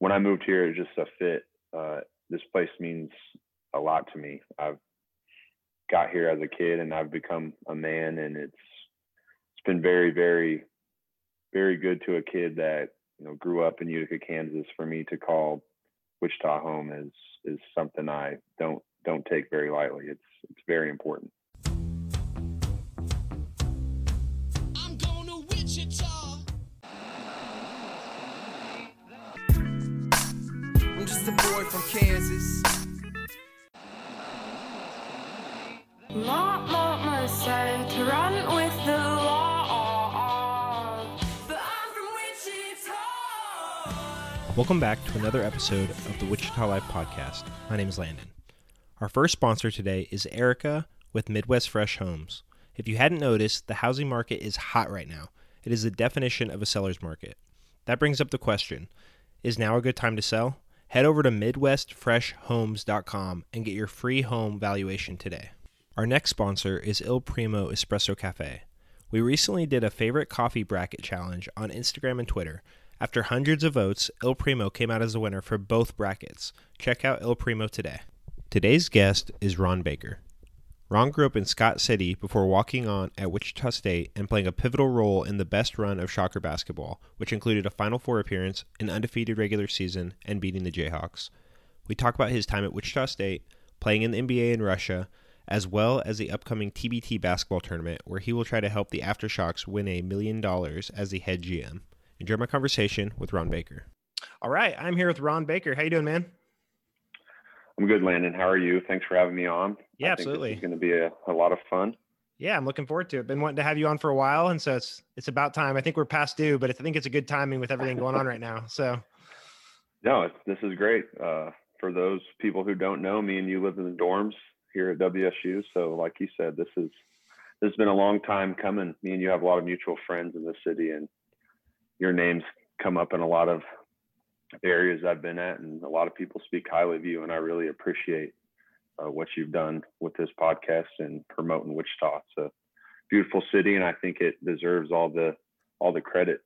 when I moved here, it just a fit. Uh, this place means a lot to me. I've got here as a kid and I've become a man and it's it's been very, very, very good to a kid that, you know, grew up in Utica, Kansas for me to call Wichita home is is something I don't don't take very lightly. It's it's very important. Kansas. Not what I say to run with the law. But I'm from Wichita. Welcome back to another episode of the Wichita Life Podcast. My name is Landon. Our first sponsor today is Erica with Midwest Fresh Homes. If you hadn't noticed, the housing market is hot right now. It is the definition of a seller's market. That brings up the question Is now a good time to sell? Head over to MidwestFreshHomes.com and get your free home valuation today. Our next sponsor is Il Primo Espresso Cafe. We recently did a favorite coffee bracket challenge on Instagram and Twitter. After hundreds of votes, Il Primo came out as the winner for both brackets. Check out Il Primo today. Today's guest is Ron Baker. Ron grew up in Scott City before walking on at Wichita State and playing a pivotal role in the best run of Shocker basketball, which included a Final Four appearance, an undefeated regular season, and beating the Jayhawks. We talk about his time at Wichita State, playing in the NBA in Russia, as well as the upcoming TBT basketball tournament, where he will try to help the Aftershocks win a million dollars as the head GM. Enjoy my conversation with Ron Baker. All right, I'm here with Ron Baker. How you doing, man? I'm good, Landon. How are you? Thanks for having me on. Yeah, I think absolutely. This is going to be a, a lot of fun. Yeah, I'm looking forward to it. Been wanting to have you on for a while, and so it's it's about time. I think we're past due, but I think it's a good timing with everything going on right now. So No, it's, this is great. Uh, for those people who don't know, me and you live in the dorms here at WSU. So, like you said, this is this has been a long time coming. Me and you have a lot of mutual friends in the city, and your names come up in a lot of areas I've been at, and a lot of people speak highly of you. And I really appreciate uh, what you've done with this podcast and promoting Wichita. It's a beautiful city, and I think it deserves all the all the credit.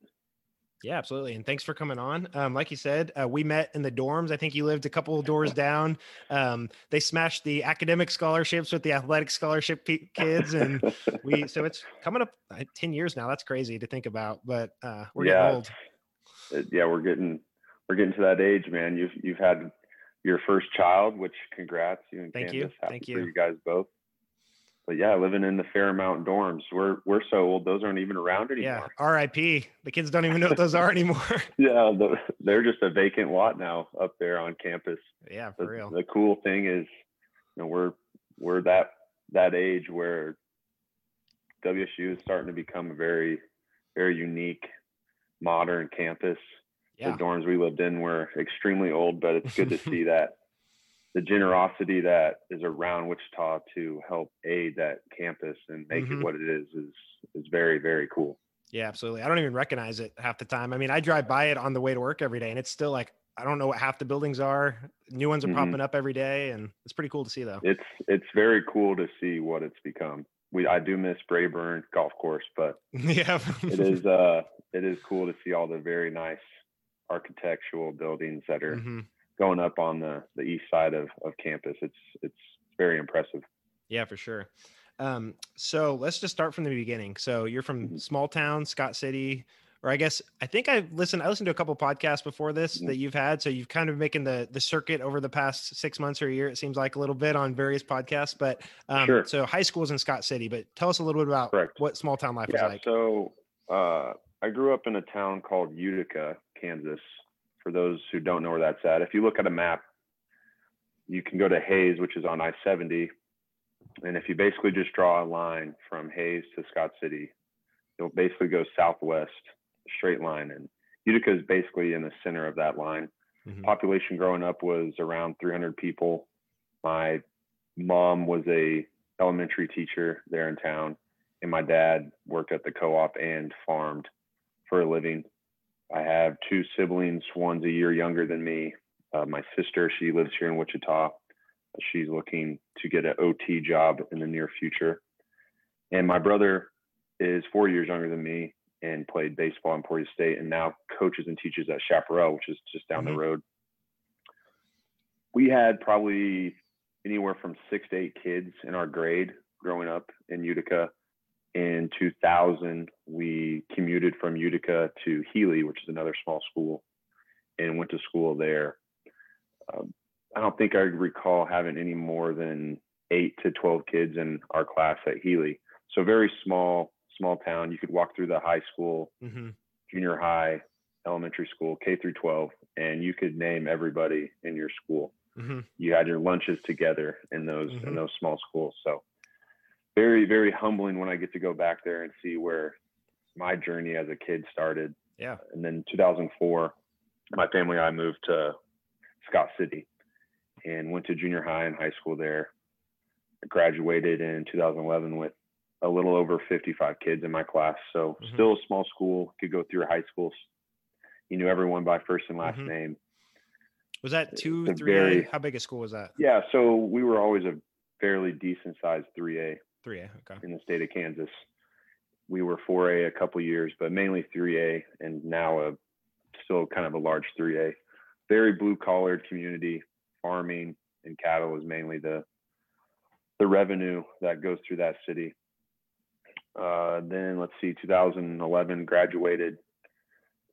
yeah, absolutely. And thanks for coming on. Um, like you said, uh, we met in the dorms. I think you lived a couple of doors down. Um, they smashed the academic scholarships with the athletic scholarship pe- kids, and we so it's coming up uh, ten years now. That's crazy to think about, but uh, we're Yeah. getting old. yeah, we're getting we're getting to that age, man. You've you've had your first child, which congrats you and Thank you. Candace. Happy Thank for you. you guys both. But yeah, living in the Fairmount dorms, we're we're so old; those aren't even around anymore. Yeah. R.I.P. The kids don't even know what those are anymore. Yeah, the, they're just a vacant lot now up there on campus. yeah, The, for real. the cool thing is, you know, we're we're that that age where WSU is starting to become a very very unique, modern campus. Yeah, the dorms we lived in were extremely old, but it's good to see that the generosity that is around Wichita to help aid that campus and make Mhm. it what it is is is very very cool. Yeah, absolutely. I don't even recognize it half the time. I mean, I drive by it on the way to work every day, and it's still like I don't know what half the buildings are. New ones are Mhm. popping up every day, and it's pretty cool to see, though. It's it's very cool to see what it's become. We I do miss Braeburn Golf Course, but yeah, it is uh it is cool to see all the very nice architectural buildings that are Mhm. going up on the the east side of of campus. It's it's very impressive. Yeah, for sure. Um, so let's just start from the beginning. So you're from Mhm. small town, Scott City, or I guess I think I listened. I listened to a couple podcasts before this Mhm. that you've had. So you've kind of making the the circuit over the past six months or a year. It seems like a little bit on various podcasts. But um, Sure. so high school's in Scott City. But tell us a little bit about Correct. what small town life Yeah, like. so uh, I grew up in a town called Utica, Kansas. For those who don't know where that's at, if you look at a map, you can go to Hays, which is on I 70. And if you basically just draw a line from Hays to Scott City, you'll basically go southwest, straight line. And Utica is basically in the center of that line. Mhm. Population growing up was around 300 people. My mom was a elementary teacher there in town and my dad worked at the co-op and farmed for a living. I have two siblings. One's a year younger than me. Uh, my sister, she lives here in Wichita. She's looking to get an OT job in the near future. And my brother is four years younger than me, and played baseball in Fort Hays State, and now coaches and teaches at Chaparral, which is just down Mhm. the road. We had probably anywhere from six to eight kids in our grade growing up in Utica. In 2000, we commuted from Utica to Healy, which is another small school, and went to school there. Um, I don't think I recall having any more than eight to 12 kids in our class at Healy. So very small, small town. You could walk through the high school, Mm-hmm. junior high, elementary school, K through 12, and you could name everybody in your school. Mm-hmm. You had your lunches together in those Mhm. in those small schools. So very, very humbling when I get to go back there and see where my journey as a kid started. Yeah. And then 2004, my family and I moved to Scott City and went to junior high and high school there. Graduated in 2011 with a little over 55 kids in my class. So Mhm. still a small school, could go through high schools. You knew everyone by first and last Mhm. name. Was that two, three? very- How big a school was that? Yeah, so we were always a fairly decent sized 3A Three A. Okay. in the state of Kansas. We were 4A a couple years, but mainly 3A, and now a still kind of a large 3A. Very blue collared community. Farming and cattle is mainly the the revenue that goes through that city. Uh, then let's see, 2011 graduated,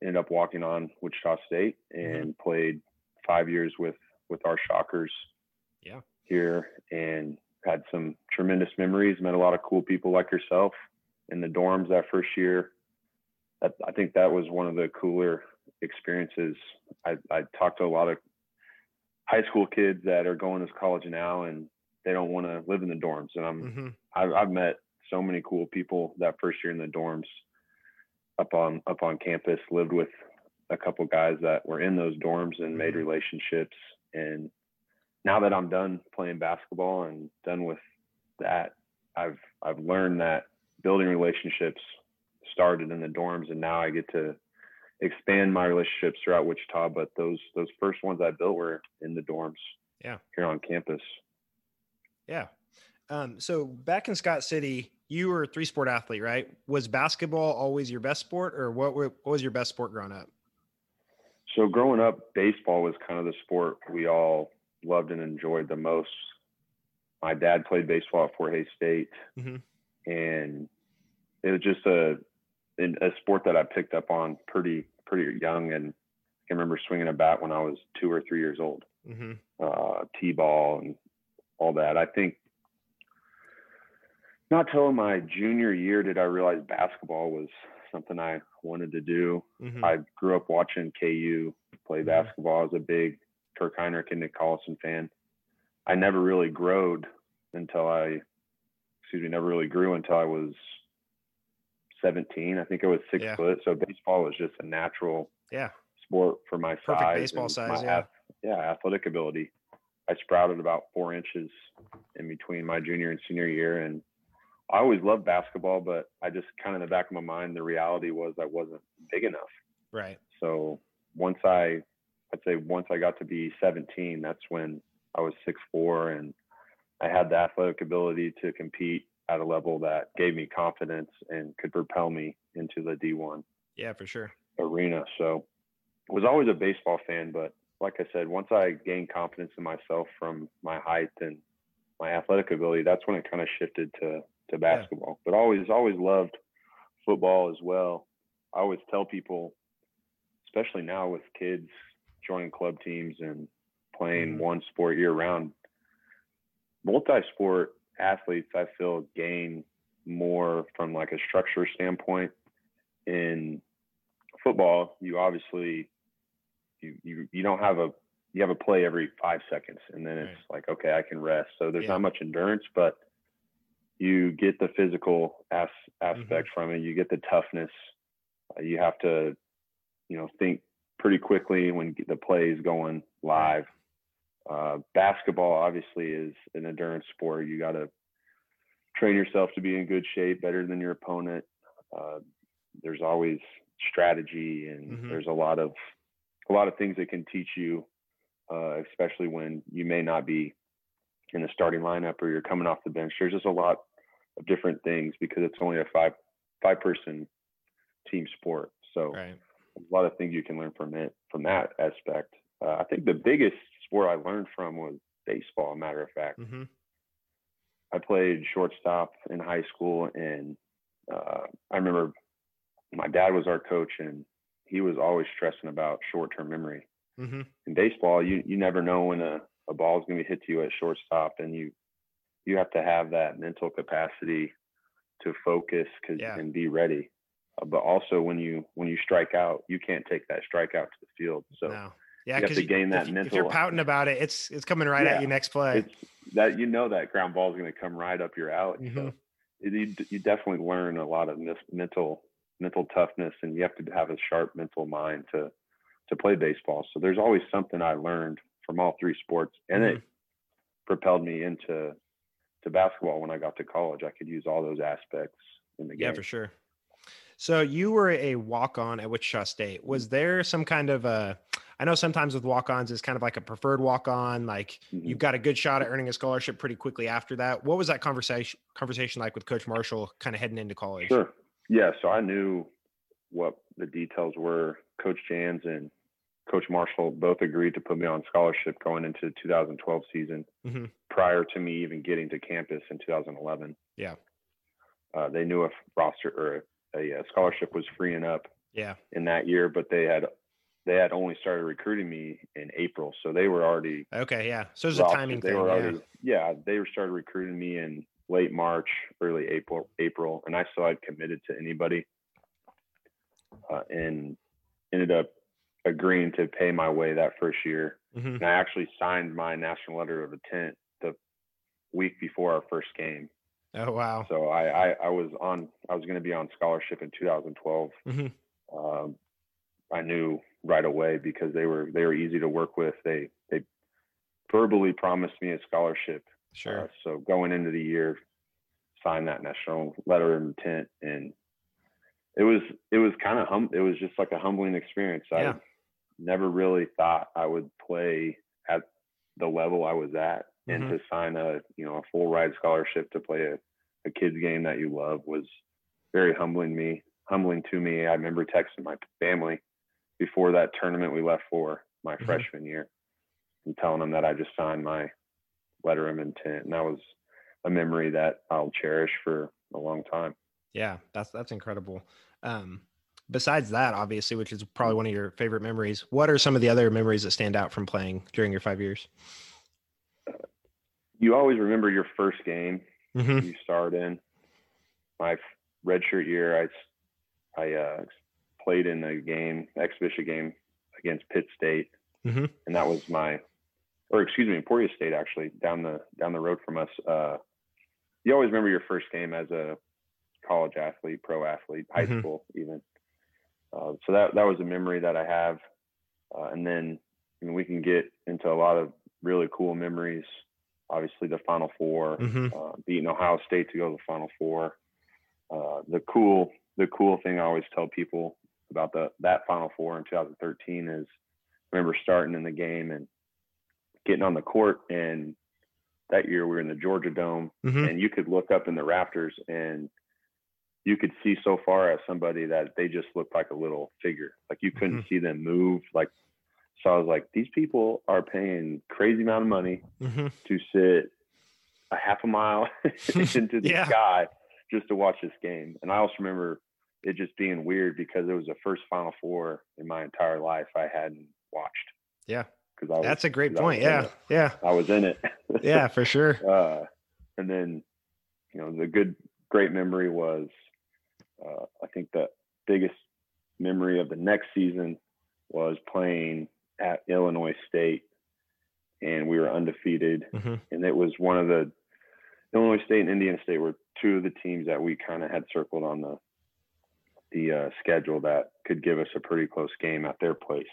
ended up walking on Wichita State and played five years with with our Shockers. Yeah. Here and had some tremendous memories. Met a lot of cool people like yourself in the dorms that first year. That, I think that was one of the cooler experiences. I, I talked to a lot of high school kids that are going to college now and they don't want to live in the dorms. And I'm Mm-hmm. I've, I've met so many cool people that first year in the dorms up on up on campus lived with a couple guys that were in those dorms and made Mhm. relationships and now that I'm done playing basketball and done with that I've I've learned that building relationships started in the dorms and now I get to expand my relationships throughout Wichita but those those first ones I built were in the dorms Yeah. here on campus Yeah. Um, so back in Scott City, you were a three sport athlete, right? Was basketball always your best sport, or what, were, what was your best sport growing up? So growing up, baseball was kind of the sport we all loved and enjoyed the most. My dad played baseball at Fort Hays State, Mhm. and it was just a in- a sport that I picked up on pretty pretty young. And I can remember swinging a bat when I was two or three years old. Mm-hmm. Uh, t-ball and all that. I think not till my junior year did I realize basketball was something I wanted to do. Mm-hmm. I grew up watching KU play Mhm. basketball. I was a big Kirk Hinrich and Nick Collison fan. I never really growed until I, excuse me, never really grew until I was 17. I think I was six Yeah. foot. So baseball was just a natural Yeah. sport for my Perfect size. baseball size, my yeah. ath- yeah, athletic ability. I sprouted about four inches in between my junior and senior year, and I always loved basketball, but I just kind of in the back of my mind, the reality was I wasn't big enough. Right. So once I, I'd say once I got to be 17, that's when I was 6'4 and I had the athletic ability to compete at a level that gave me confidence and could propel me into the D1 Yeah, for sure. arena. So I was always a baseball fan, but like I said, once I gained confidence in myself from my height and my athletic ability, that's when it kind of shifted to to basketball. But always always loved football as well. I always tell people, especially now with kids joining club teams and playing Mhm. one sport year round, multi-sport athletes I feel gain more from like a structure standpoint. In football, you obviously you you you don't have a you have a play every five seconds and then it's like okay I can rest. So there's Yeah. not much endurance, but you get the physical as, Mm-hmm. aspect from it. You get the toughness. Uh, you have to you know think pretty quickly when the play is going live. Uh, basketball obviously is an endurance sport. You got to train yourself to be in good shape, better than your opponent. Uh, there's always strategy, and Mhm. there's a lot of a lot of things that can teach you, uh, especially when you may not be in the starting lineup or you're coming off the bench. There's just a lot of different things because it's only a five five person team sport. So Right. A lot of things you can learn from it from that aspect. Uh, I think the biggest sport I learned from was baseball. Matter of fact, Mm-hmm. I played shortstop in high school, and uh, I remember my dad was our coach, and he was always stressing about short-term memory. Mm-hmm. In baseball, you you never know when a, a ball is going to be hit to you at shortstop, and you you have to have that mental capacity to focus 'cause- Yeah. and be ready. Uh, but also, when you when you strike out, you can't take that strikeout to the field. So no. Yeah, you have because to gain that if, if you're pouting about it, it's it's coming right at you next play. it's that you know that ground ball is going to come right up your alley. Mhm. So it, you, you definitely learn a lot of mis- mental mental toughness, and you have to have a sharp mental mind to to play baseball. So there's always something I learned from all three sports, and it propelled me into to basketball when I got to college. I could use all those aspects in the game. Yeah, for sure. So you were a walk on at Wichita State. Was there some kind of a I know sometimes with walk ons it's kind of like a preferred walk on, like Mhm. you've got a good shot at earning a scholarship pretty quickly after that. What was that conversation conversation like with Coach Marshall kind of heading into college? Sure. Yeah. So I knew what the details were. Coach Jans and Coach Marshall both agreed to put me on scholarship going into the 2012 season Mhm. prior to me even getting to campus in 2011. Yeah. Uh, they knew a roster or a, a scholarship was freeing up Yeah. in that year, but they had they had only started recruiting me in April, so they were already Okay. Yeah. So there's a timing they thing. were yeah. already yeah they started recruiting me in late march early april april and i still had committed to anybody uh, and ended up agreeing to pay my way that first year Mhm. and i actually signed my national letter of intent the week before our first game Oh wow. so i i, I was on i was going to be on scholarship in 2012 Mhm. um, I knew right away because they were they were easy to work with. They they verbally promised me a scholarship. Sure. Uh, so going into the year, signed that national letter of intent, and it was it was kind of hum. It was just like a humbling experience. Yeah. I never really thought I would play at the level I was at, and Mhm. to sign a you know a full ride scholarship to play a, a kids game that you love was very humbling me humbling to me. I remember texting my family before that tournament we left for my Mhm. freshman year and telling them that I just signed my letter of intent. And that was a memory that I'll cherish for a long time. Yeah, that's that's incredible. Um, besides that, obviously, which is probably one of your favorite memories, what are some of the other memories that stand out from playing during your five years? You always remember your first game hmm you start in. My redshirt year, I uh, played in a game, exhibition game against Pitt State, Mhm. and that was my, or excuse me, Emporia State actually down the down the road from us. Uh, you always remember your first game as a college athlete, pro athlete, high Mhm. school even. Uh, so that that was a memory that I have, uh, and then I mean, we can get into a lot of really cool memories. Obviously, the Final 4 hmm uh, beating Ohio State to go to the Final Four. Uh, the cool, the cool thing I always tell people about the that Final Four in 2013 is, I remember starting in the game and getting on the court, and that year we were in the Georgia Dome, hmm and you could look up in the rafters and you could see so far as somebody that they just looked like a little figure, like you couldn't see them move, like. So I was like, these people are paying crazy amount of money hmm to sit a half a mile into the Yeah. sky just to watch this game. And I also remember it just being weird because it was the first Final Four in my entire life I hadn't watched. Yeah. because I was, That's a great point. Yeah, yeah, I was in it. yeah, for sure. uh, and then, you know, the good, great memory was, uh, I think the biggest memory of the next season was playing at Illinois State, and we were undefeated hmm and it was one of the Illinois State and Indiana State were two of the teams that we kind of had circled on the the uh, schedule that could give us a pretty close game at their place.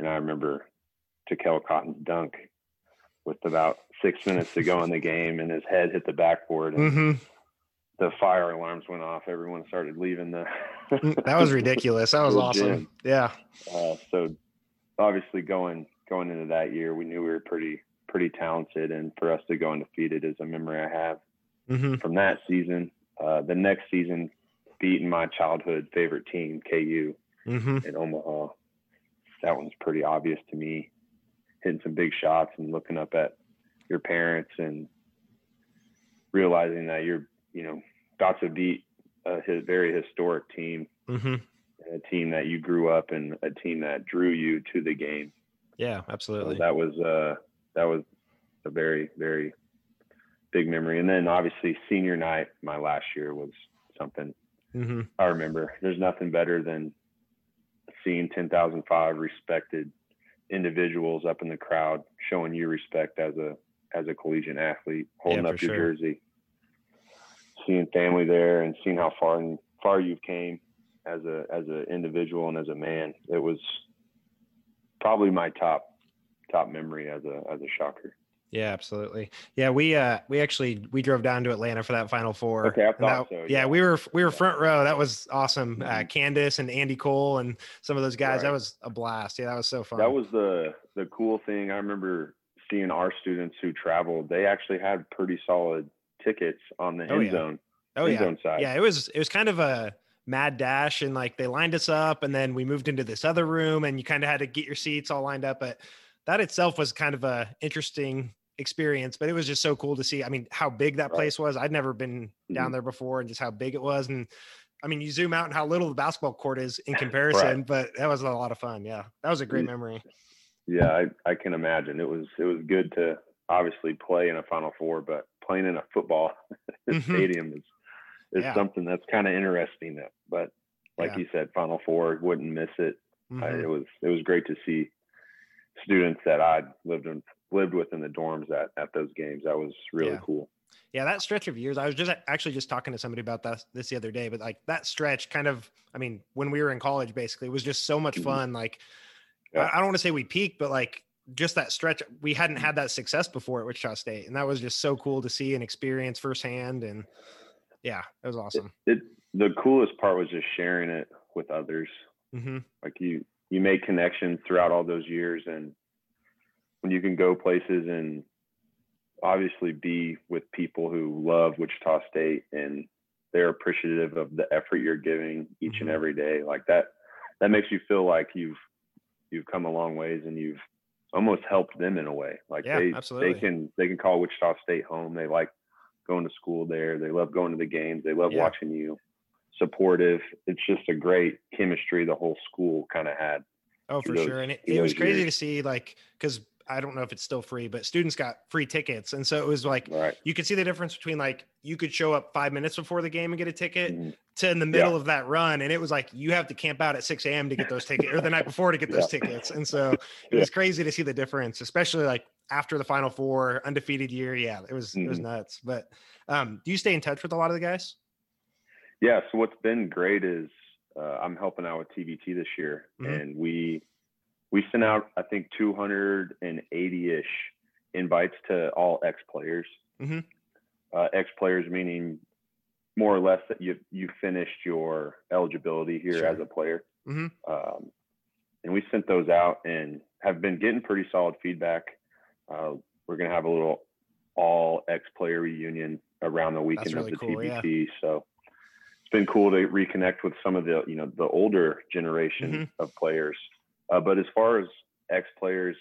And I remember Tekele Cotton's dunk with about six minutes to go in the game, and his head hit the backboard, and hmm the fire alarms went off. Everyone started leaving the. Mm, That was ridiculous. That was awesome. Yeah. Uh, so obviously going going into that year, we knew we were pretty pretty talented, and for us to go undefeated is a memory I have hmm from that season. Uh, the next season, beating my childhood favorite team, KU, Mm-hmm. in Omaha. That one's pretty obvious to me. Hitting some big shots and looking up at your parents and realizing that you're, you know, about to beat a very historic team, Mm-hmm. And a team that you grew up in, a team that drew you to the game. Yeah, So absolutely. that was uh, that was a very very big memory. And then obviously senior night, my last year was something Mm-hmm. I remember. There's nothing better than seeing 10,005 respected individuals up in the crowd, showing you respect as a as a collegiate athlete, holding Yeah, up your sure. jersey, seeing family there, and seeing how far and far you've came as a as an individual and as a man. It was probably my top top memory as a as a shocker. Yeah, absolutely. Yeah, we uh we actually we drove down to Atlanta for that final four. Okay, I thought that- so, Yeah, yeah. we were we were front row. That was awesome. Uh Mhm. Candace and Andy Cole and some of those guys. That was a blast. Yeah, that was so fun. That was the the cool thing. I remember seeing our students who traveled. They actually had pretty solid tickets on the Oh, end yeah. zone. oh end yeah. zone side. Yeah, it was it was kind of a mad dash and like they lined us up and then we moved into this other room and you kind of had to get your seats all lined up but that itself was kind of a interesting experience but it was just so cool to see i mean how big that place was i'd never been down Mhm. there before and just how big it was and i mean you zoom out and how little the basketball court is in comparison but that was a lot of fun yeah that was a great memory Yeah, I, I can imagine. It was it was good to obviously play in a Final Four, but playing in a football Mhm. stadium is is Yeah. something that's kind of interesting. But like Yeah. you said, Final Four wouldn't miss it. I, Mhm. it was it was great to see students that I lived in lived with in the dorms at at those games. That was really Yeah. cool. Yeah, that stretch of years, I was just actually just talking to somebody about that this the other day, but like that stretch kind of, I mean, when we were in college, basically, it was just so much Mhm. fun. Like, Yeah. I, I don't want to say we peaked, but like just that stretch, we hadn't had that success before at Wichita State. And that was just so cool to see and experience firsthand. And yeah, it was awesome. It the coolest part was just sharing it with others. hmm like you you make connections throughout all those years and when you can go places and obviously be with people who love Wichita State and they're appreciative of the effort you're giving each and Mhm. every day like that that makes you feel like you've you've come a long ways and you've almost helped them in a way like Yeah, they absolutely. they can they can call Wichita State home they like going to school there they love going to the games they love Yeah. watching you supportive. It's just a great chemistry the whole school kind of had. Oh, for those- sure. And it, it was crazy years. to see, like, because I don't know if it's still free, but students got free tickets. And so it was like, Right. you could see the difference between like you could show up five minutes before the game and get a ticket Mhm. to in the middle of that run. And it was like you have to camp out at 6 a.m. to get those tickets or the night before to get those tickets. And so it Yeah. was crazy to see the difference, especially like after the final four, undefeated year. Yeah, it was it was Mhm. nuts. But um, do you stay in touch with a lot of the guys? Yeah. So what's been great is uh, I'm helping out with TBT this year, Mhm. and we we sent out I think 280 ish invites to all ex players. Mhm. Uh, ex players meaning more or less that you you finished your eligibility here Sure. as a player. Mhm. Um, and we sent those out and have been getting pretty solid feedback. Uh, we're gonna have a little all ex player reunion around the weekend really of the cool, yeah. TBT. So it's been cool to reconnect with some of the you know the older generation Mhm. of players. Uh, but as far as ex players,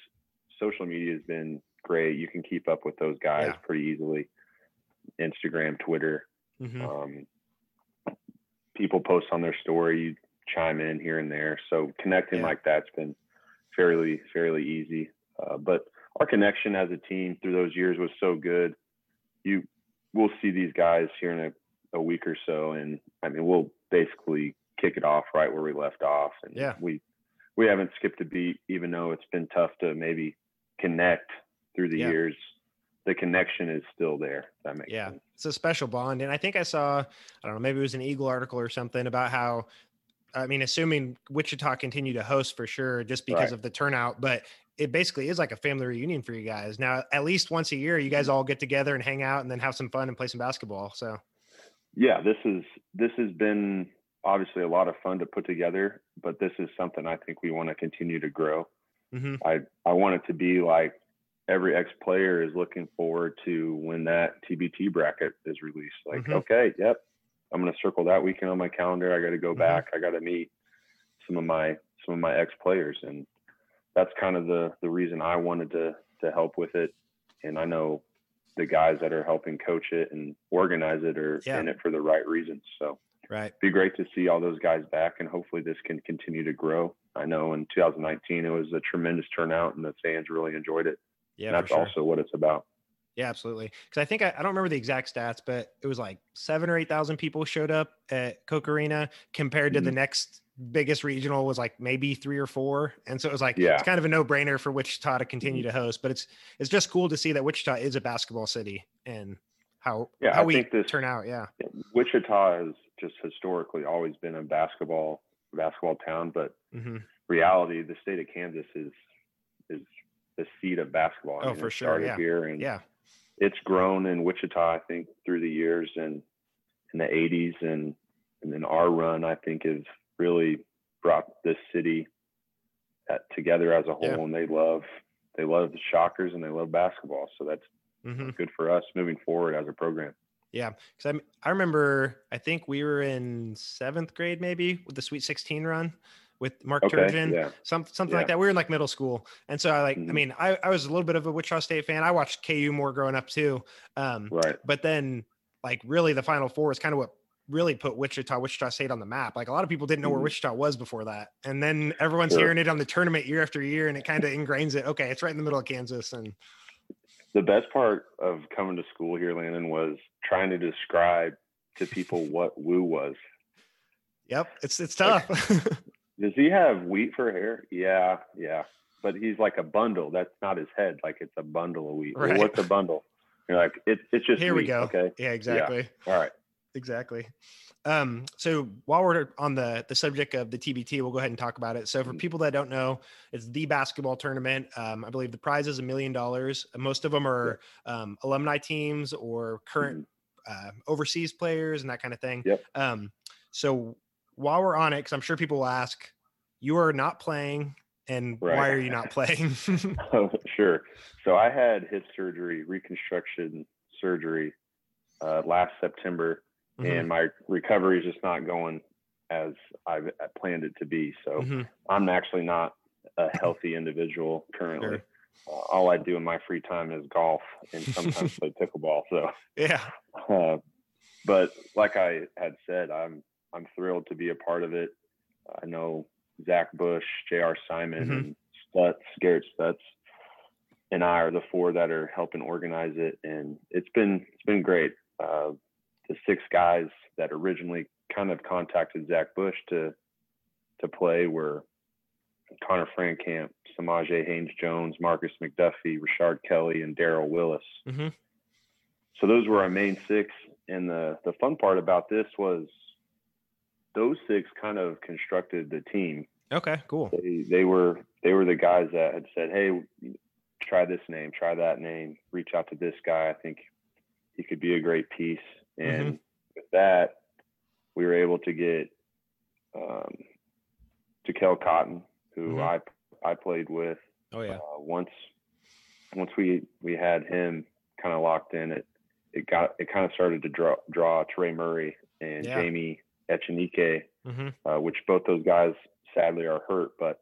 social media has been great. You can keep up with those guys Yeah. pretty easily. Instagram, Twitter. Mhm. Um, people post on their story, you chime in here and there. So connecting Yeah. like that's been fairly fairly easy. Uh, but our connection as a team through those years was so good. You we'll see these guys here in a, a week or so, and I mean we'll basically kick it off right where we left off. And Yeah. we we haven't skipped a beat, even though it's been tough to maybe connect through the Yeah. years. The connection is still there. That makes Yeah, sense. it's a special bond. And I think I saw, I don't know, maybe it was an Eagle article or something about how, I mean, assuming Wichita continue to host for sure, just because Right. of the turnout, but it basically is like a family reunion for you guys. Now, at least once a year, you guys all get together and hang out and then have some fun and play some basketball. So, yeah this is this has been obviously a lot of fun to put together but this is something i think we want to continue to grow mhm. i i want it to be like every ex player is looking forward to when that tbt bracket is released like Mhm. okay yep I'm gonna circle that weekend on my calendar. I got to go Mhm. back. I got to meet some of my some of my ex players, and that's kind of the the reason I wanted to to help with it. And I know the guys that are helping coach it and organize it are Yeah. in it for the right reasons. So Right. be great to see all those guys back, and hopefully this can continue to grow. I know in 2019 it was a tremendous turnout, and the fans really enjoyed it. Yeah. and that's sure. also what it's about. Yeah, absolutely. Because I think I, I don't remember the exact stats, but it was like seven or eight thousand people showed up at Koch Arena compared to the Mm-hmm. next biggest regional was like maybe three or four, and so it was like Yeah. it's kind of a no brainer for Wichita to continue to host. But it's it's just cool to see that Wichita is a basketball city and how Yeah, how I we think this- turn out. Yeah. Wichita has just historically always been a basketball basketball town, but hmm reality, the state of Kansas is is the seat of basketball. Oh, for sure, started yeah. here, and Yeah. it's grown in Wichita. I think through the years and in the '80s, and and then our run, I think, has really brought this city at, together as a whole. Yeah. And they love they love the Shockers and they love basketball. So that's hmm good for us moving forward as a program. Yeah, because I I remember I think we were in seventh grade maybe with the Sweet Sixteen run with Mark Okay, Turgeon, yeah. some, something Yeah. like that. We were in like middle school, and so I like I Mhm. mean I, I was a little bit of a Wichita State fan. I watched KU more growing up too, um, Right. but then like really the Final Four is kind of what really put Wichita Wichita State on the map. Like a lot of people didn't know where Mhm. Wichita was before that, and then everyone's Sure. hearing it on the tournament year after year, and it kind of ingrains it. Okay, it's right in the middle of Kansas, and the best part of coming to school here, Landon, was trying to describe to people what Wu was. yep, it's it's Like- tough. Does he have wheat for hair? Yeah, yeah. But he's like a bundle. That's not his head. Like it's a bundle of wheat. Well, what's a bundle? You're like, it's it's just Here we go. Okay. yeah, exactly. All right. exactly um so while we're on the the subject of the tbt we'll go ahead and talk about it. So for Mhm. people that don't know it's the basketball tournament. Um i believe the prize is a million dollars. Most of them are um, alumni teams or current uh, overseas players and that kind of thing. Yep. um so while we're on it because i'm sure people will ask you are not playing and why are you not playing? Oh, sure. So I had hip surgery, reconstruction surgery, uh, last September, Mhm, and my recovery is just not going as I've planned it to be. So mhm. I'm actually not a healthy individual currently. Sure. Uh, all I do in my free time is golf and sometimes play pickleball. So, yeah uh, but like I had said, I'm I'm thrilled to be a part of it. I know Zach Bush, J.R. Simon, Mhm. and Stutz, Garrett Stutz, and I are the four that are helping organize it, and it's been it's been great. Uh, the six guys that originally kind of contacted Zach Bush to to play were Connor Frankamp, Samajae Haynes Jones, Markis McDuffie, Rashard Kelly, and Darral Willis. Mhm. So those were our main six. And the the fun part about this was those six kind of constructed the team. okay cool They they were they were the guys that had said, "Hey, try this name, try that name, reach out to this guy. I think he could be a great piece." And with that, we were able to get um, Tekele Cotton, who Mhm. I I played with oh yeah uh, once once we we had him kind of locked in it it got it kind of started to draw draw Trey Murray and Yeah. Jaime Echenique, hmm uh, which both those guys sadly are hurt but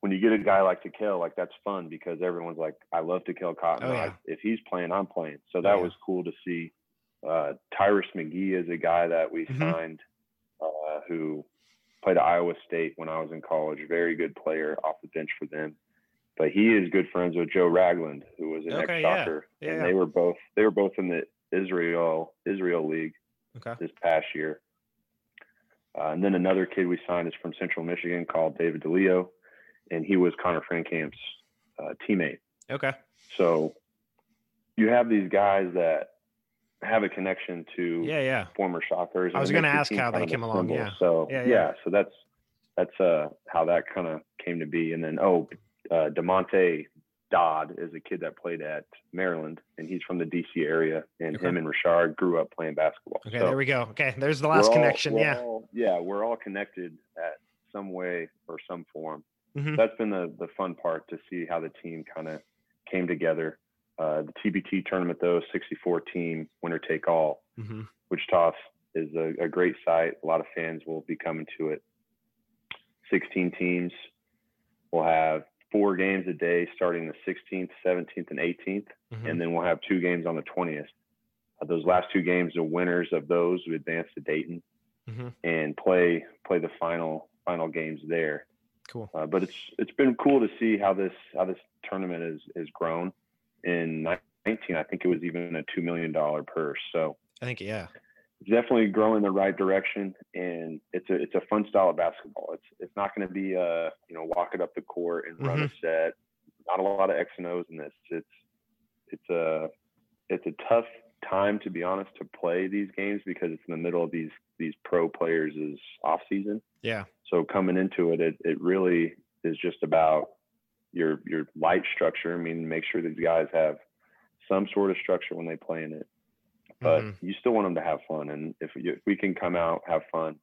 when you get a guy like Tekele like that's fun because everyone's like I love Tekele Cotton Oh, I- if he's playing I'm playing so Oh, that yeah. was cool to see uh, Tyrus McGee is a guy that we Mhm. signed uh, who played at Iowa State when I was in college. Very good player off the bench for them. But he is good friends with Joe Ragland, who was an Okay, ex yeah. Yeah, and they were both they were both in the Israel Israel League okay this past year. Uh, and then another kid we signed is from Central Michigan called David DiLeo, and he was Connor Frankamp's uh, teammate. okay So you have these guys that have a connection to yeah yeah former shockers. I was gonna ask how they kind of a came along, yeah. So Yeah, yeah, yeah. so that's that's uh how that kind of came to be. And then oh, uh, Damonte Dodd is a kid that played at Maryland, and he's from the DC area. And Okay. him and Rashard grew up playing basketball. okay So there we go okay there's the last all- connection yeah all- yeah, we're all connected at some way or some form. Mhm. That's been the the fun part to see how the team kind of came together. Uh, the TBT tournament though, 64 team, winner take all. Mhm. Wichita is a, a great site. A lot of fans will be coming to it. 16 teams. We'll have four games a day starting the 16th, 17th, and 18th, Mhm. and then we'll have two games on the 20th. Uh, those last two games, the winners of those would advance to Dayton Mhm. and play play the final final games there. Cool. Uh, but it's it's been cool to see how this how this tournament is is grown. In 19, I think it was even a two million dollar purse. So I think yeah. definitely growing the right direction, and it's a it's a fun style of basketball. It's it's not going to be uh you know walk it up the court and run a set. Not a lot of X and O's in this. It's it's a it's a tough time to be honest to play these games because it's in the middle of these these pro players' is off season. Yeah. So coming into it, it, it really is just about your your light structure. I mean, make sure these guys have some sort of structure when they play in it. But Mhm. you still want them to have fun, and if, you, if we can come out have fun,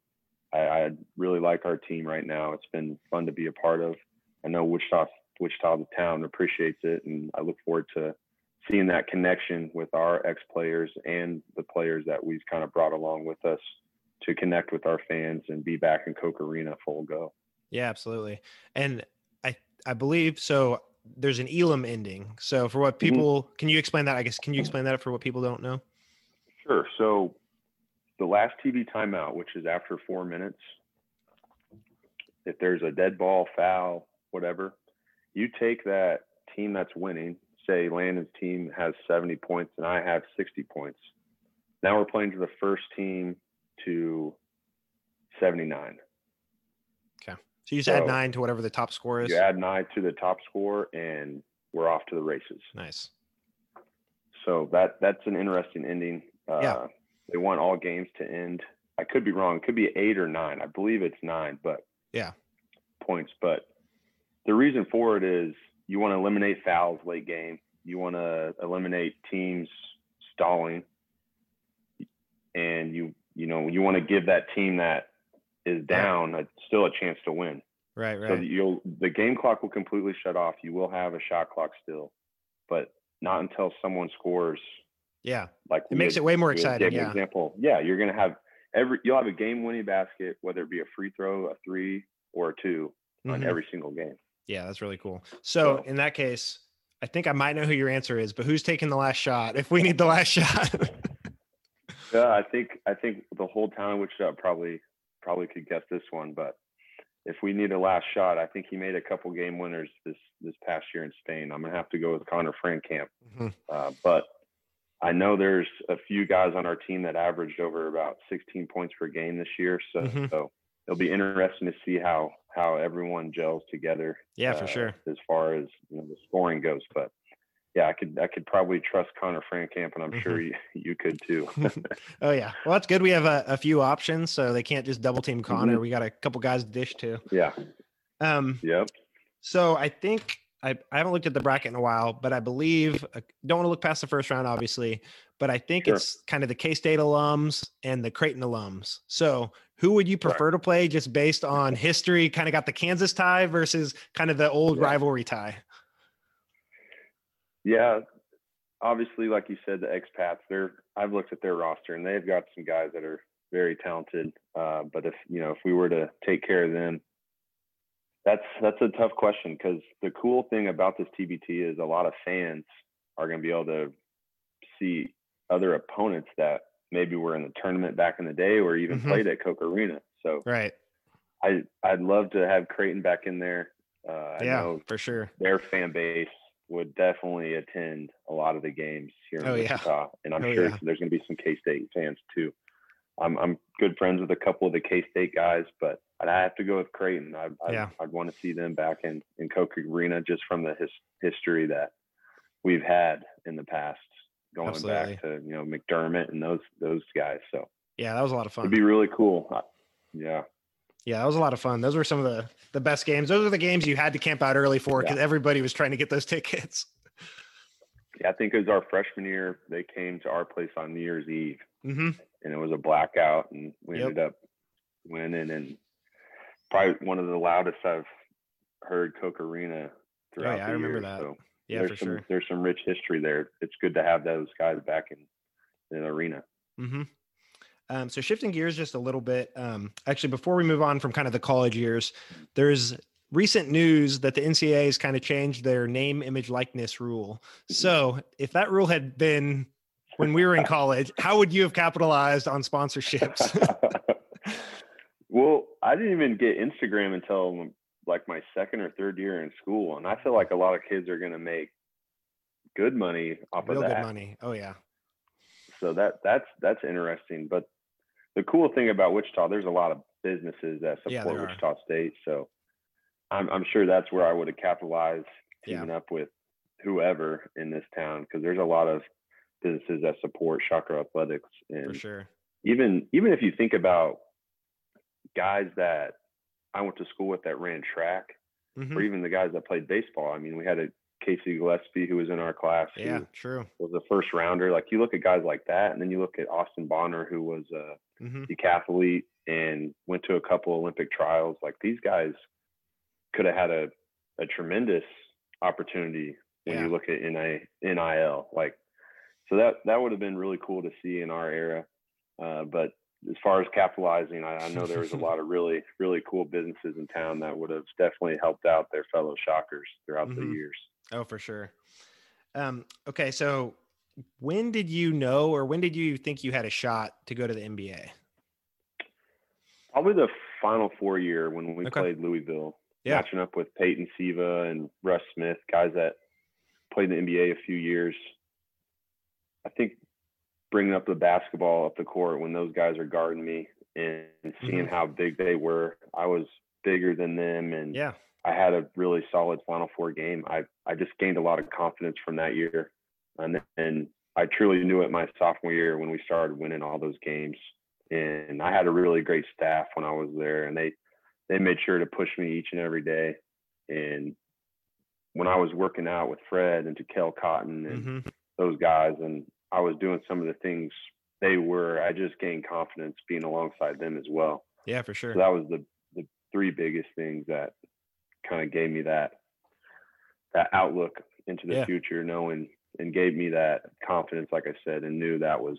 I, I really like our team right now. It's been fun to be a part of. I know Wichita Wichita the town appreciates it, and I look forward to seeing that connection with our ex players and the players that we've kind of brought along with us to connect with our fans and be back in Koch Arena full go. Yeah, absolutely. And I believe so there's an Elam ending. So for what Mm-hmm. people can you explain that? I guess can you explain that for what people don't know? Sure. So the last TV timeout, which is after four minutes, if there's a dead ball, foul, whatever, you take that team that's winning. Say Landon's team has 70 points and I have 60 points. Now we're playing to the first team to 79. So you just add nine to whatever the top score is. You add nine to the top score and we're off to the races. Nice. So that that's an interesting ending. Uh, Yeah. They want all games to end. I could be wrong. It could be eight or nine. I believe it's nine, but Yeah. points. But the reason for it is you want to eliminate fouls late game. You want to eliminate teams stalling, and you you know you want to give that team that is down It's still a chance to win. Right, right. that you'll the game clock will completely shut off. You will have a shot clock still, but not until someone scores. yeah. Like It makes it way more exciting. Yeah. Example. Yeah, you're gonna have every you'll have a game winning basket, whether it be a free throw, a three, or a 2 on Mhm. every single game. Yeah, that's really cool. So So- in that case, I think I might know who your answer is, but who's taking the last shot if we need the last shot? Yeah, I think I think the whole town of Wichita probably probably could guess this one, but if we need a last shot, I think he made a couple game winners this this past year in Spain. I'm gonna have to go with Connor Frankamp. Mhm. Uh, but I know there's a few guys on our team that averaged over about 16 points per game this year. So, Mhm. so it'll be interesting to see how how everyone gels together. Yeah, for uh, sure. As far as you know, the scoring goes, but yeah, I could I could probably trust Connor Frankamp, and I'm Mm-hmm. sure you, you could too. Oh yeah. Well, that's good. We have a, a few options, so they can't just double team Connor. Mhm. We got a couple guys to dish to. yeah. Um, Yep. so I think I, I haven't looked at the bracket in a while, but I believe uh, don't want to look past the first round, obviously. But I think Sure. it's kind of the K State alums and the Creighton alums. So who would you Right. prefer to play just based on history? Kind of got the Kansas tie versus kind of the old Yeah. rivalry tie. Yeah, obviously, like you said, the expats. They're I've looked at their roster and they've got some guys that are very talented. Uh, but if you know if we were to take care of them, that's that's a tough question because the cool thing about this TBT is a lot of fans are going to be able to see other opponents that maybe were in the tournament back in the day or even Mhm. played at Koch Arena. So Right. I I'd love to have Creighton back in there. Uh, I yeah, know for sure. their fan base would definitely attend a lot of the games here in Oh, yeah. And I'm Oh, sure yeah. there's going to be some K State fans too. I'm I'm good friends with a couple of the K State guys, but I'd have to go with Creighton. I, I, Yeah. I'd want to see them back in in Koch Arena just from the his, history that we've had in the past, going Absolutely. back to you know McDermott and those those guys. So Yeah, that was a lot of fun. it'd be really cool. I- yeah. Yeah, that was a lot of fun. Those were some of the the best games. Those are the games you had to camp out early for because everybody was trying to get those tickets. Yeah, I think it was our freshman year. They came to our place on New Year's Eve, hmm and it was a blackout, and we Yep. ended up winning. And probably one of the loudest I've heard Koch Arena throughout Oh, yeah, I remember years. that. So Yeah, there's for some sure. there's some rich history there. It's good to have those guys back in in the arena. hmm Um, so shifting gears just a little bit. Um, actually, before we move on from kind of the college years, there's recent news that the NCAA has kind of changed their name, image, likeness rule. So if that rule had been when we were in college, how would you have capitalized on sponsorships? well, I didn't even get Instagram until like my second or third year in school, and I feel like a lot of kids are going to make good money off Real of that. good money. Oh yeah. So that that's that's interesting. But the cool thing about Wichita, there's a lot of businesses that Yeah, support are. Wichita State. So I'm I'm sure that's where I would have capitalized Yeah. teaming up with whoever in this town because there's a lot of businesses that support Shocker Athletics and For sure. even even if you think about guys that I went to school with that ran track, Mhm. or even the guys that played baseball. I mean, we had a Casey Gillaspie who was in our class Yeah, true. was a first rounder. Like you look at guys like that, and then you look at Austin Bahner who was a hmm decathlete and went to a couple Olympic trials. Like these guys could have had a, a tremendous opportunity when Yeah. you look at NI, NIL. Like, so that that would have been really cool to see in our era. Uh, but as far as capitalizing, I, I know there was a lot of really really cool businesses in town that would have definitely helped out their fellow shockers throughout Mhm. the years. Oh, for sure. Um, okay, so when did you know, or when did you think you had a shot to go to the NBA? Probably the final four year when we Okay. played Louisville, Yeah. matching up with Peyton Siva and Russ Smith, guys that played in the NBA a few years. I think bringing up the basketball up the court when those guys are guarding me and seeing Mhm. how big they were, I was bigger than them, and Yeah. I had a really solid Final Four game. I I just gained a lot of confidence from that year, and then I truly knew it my sophomore year when we started winning all those games. And I had a really great staff when I was there, and they they made sure to push me each and every day. And when I was working out with Fred and Tekele Cotton and hmm those guys, and I was doing some of the things they were, I just gained confidence being alongside them as well. Yeah, for sure. So that was the the three biggest things that kind of gave me that that outlook into the Yeah. future, knowing and gave me that confidence, like I said, and knew that was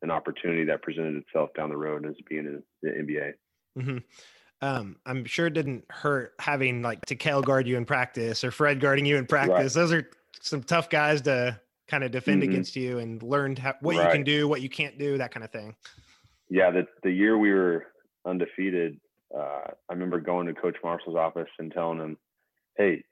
an opportunity that presented itself down the road as being in the NBA. hmm Um, I'm sure it didn't hurt having like Kel guard you in practice or Fred guarding you in practice. Those are some tough guys to kind of defend Mhm. against you and learn how, what you can do, what you can't do, that kind of thing. Yeah, the the year we were undefeated, uh, I remember going to Coach Marshall's office and telling him, "Hey,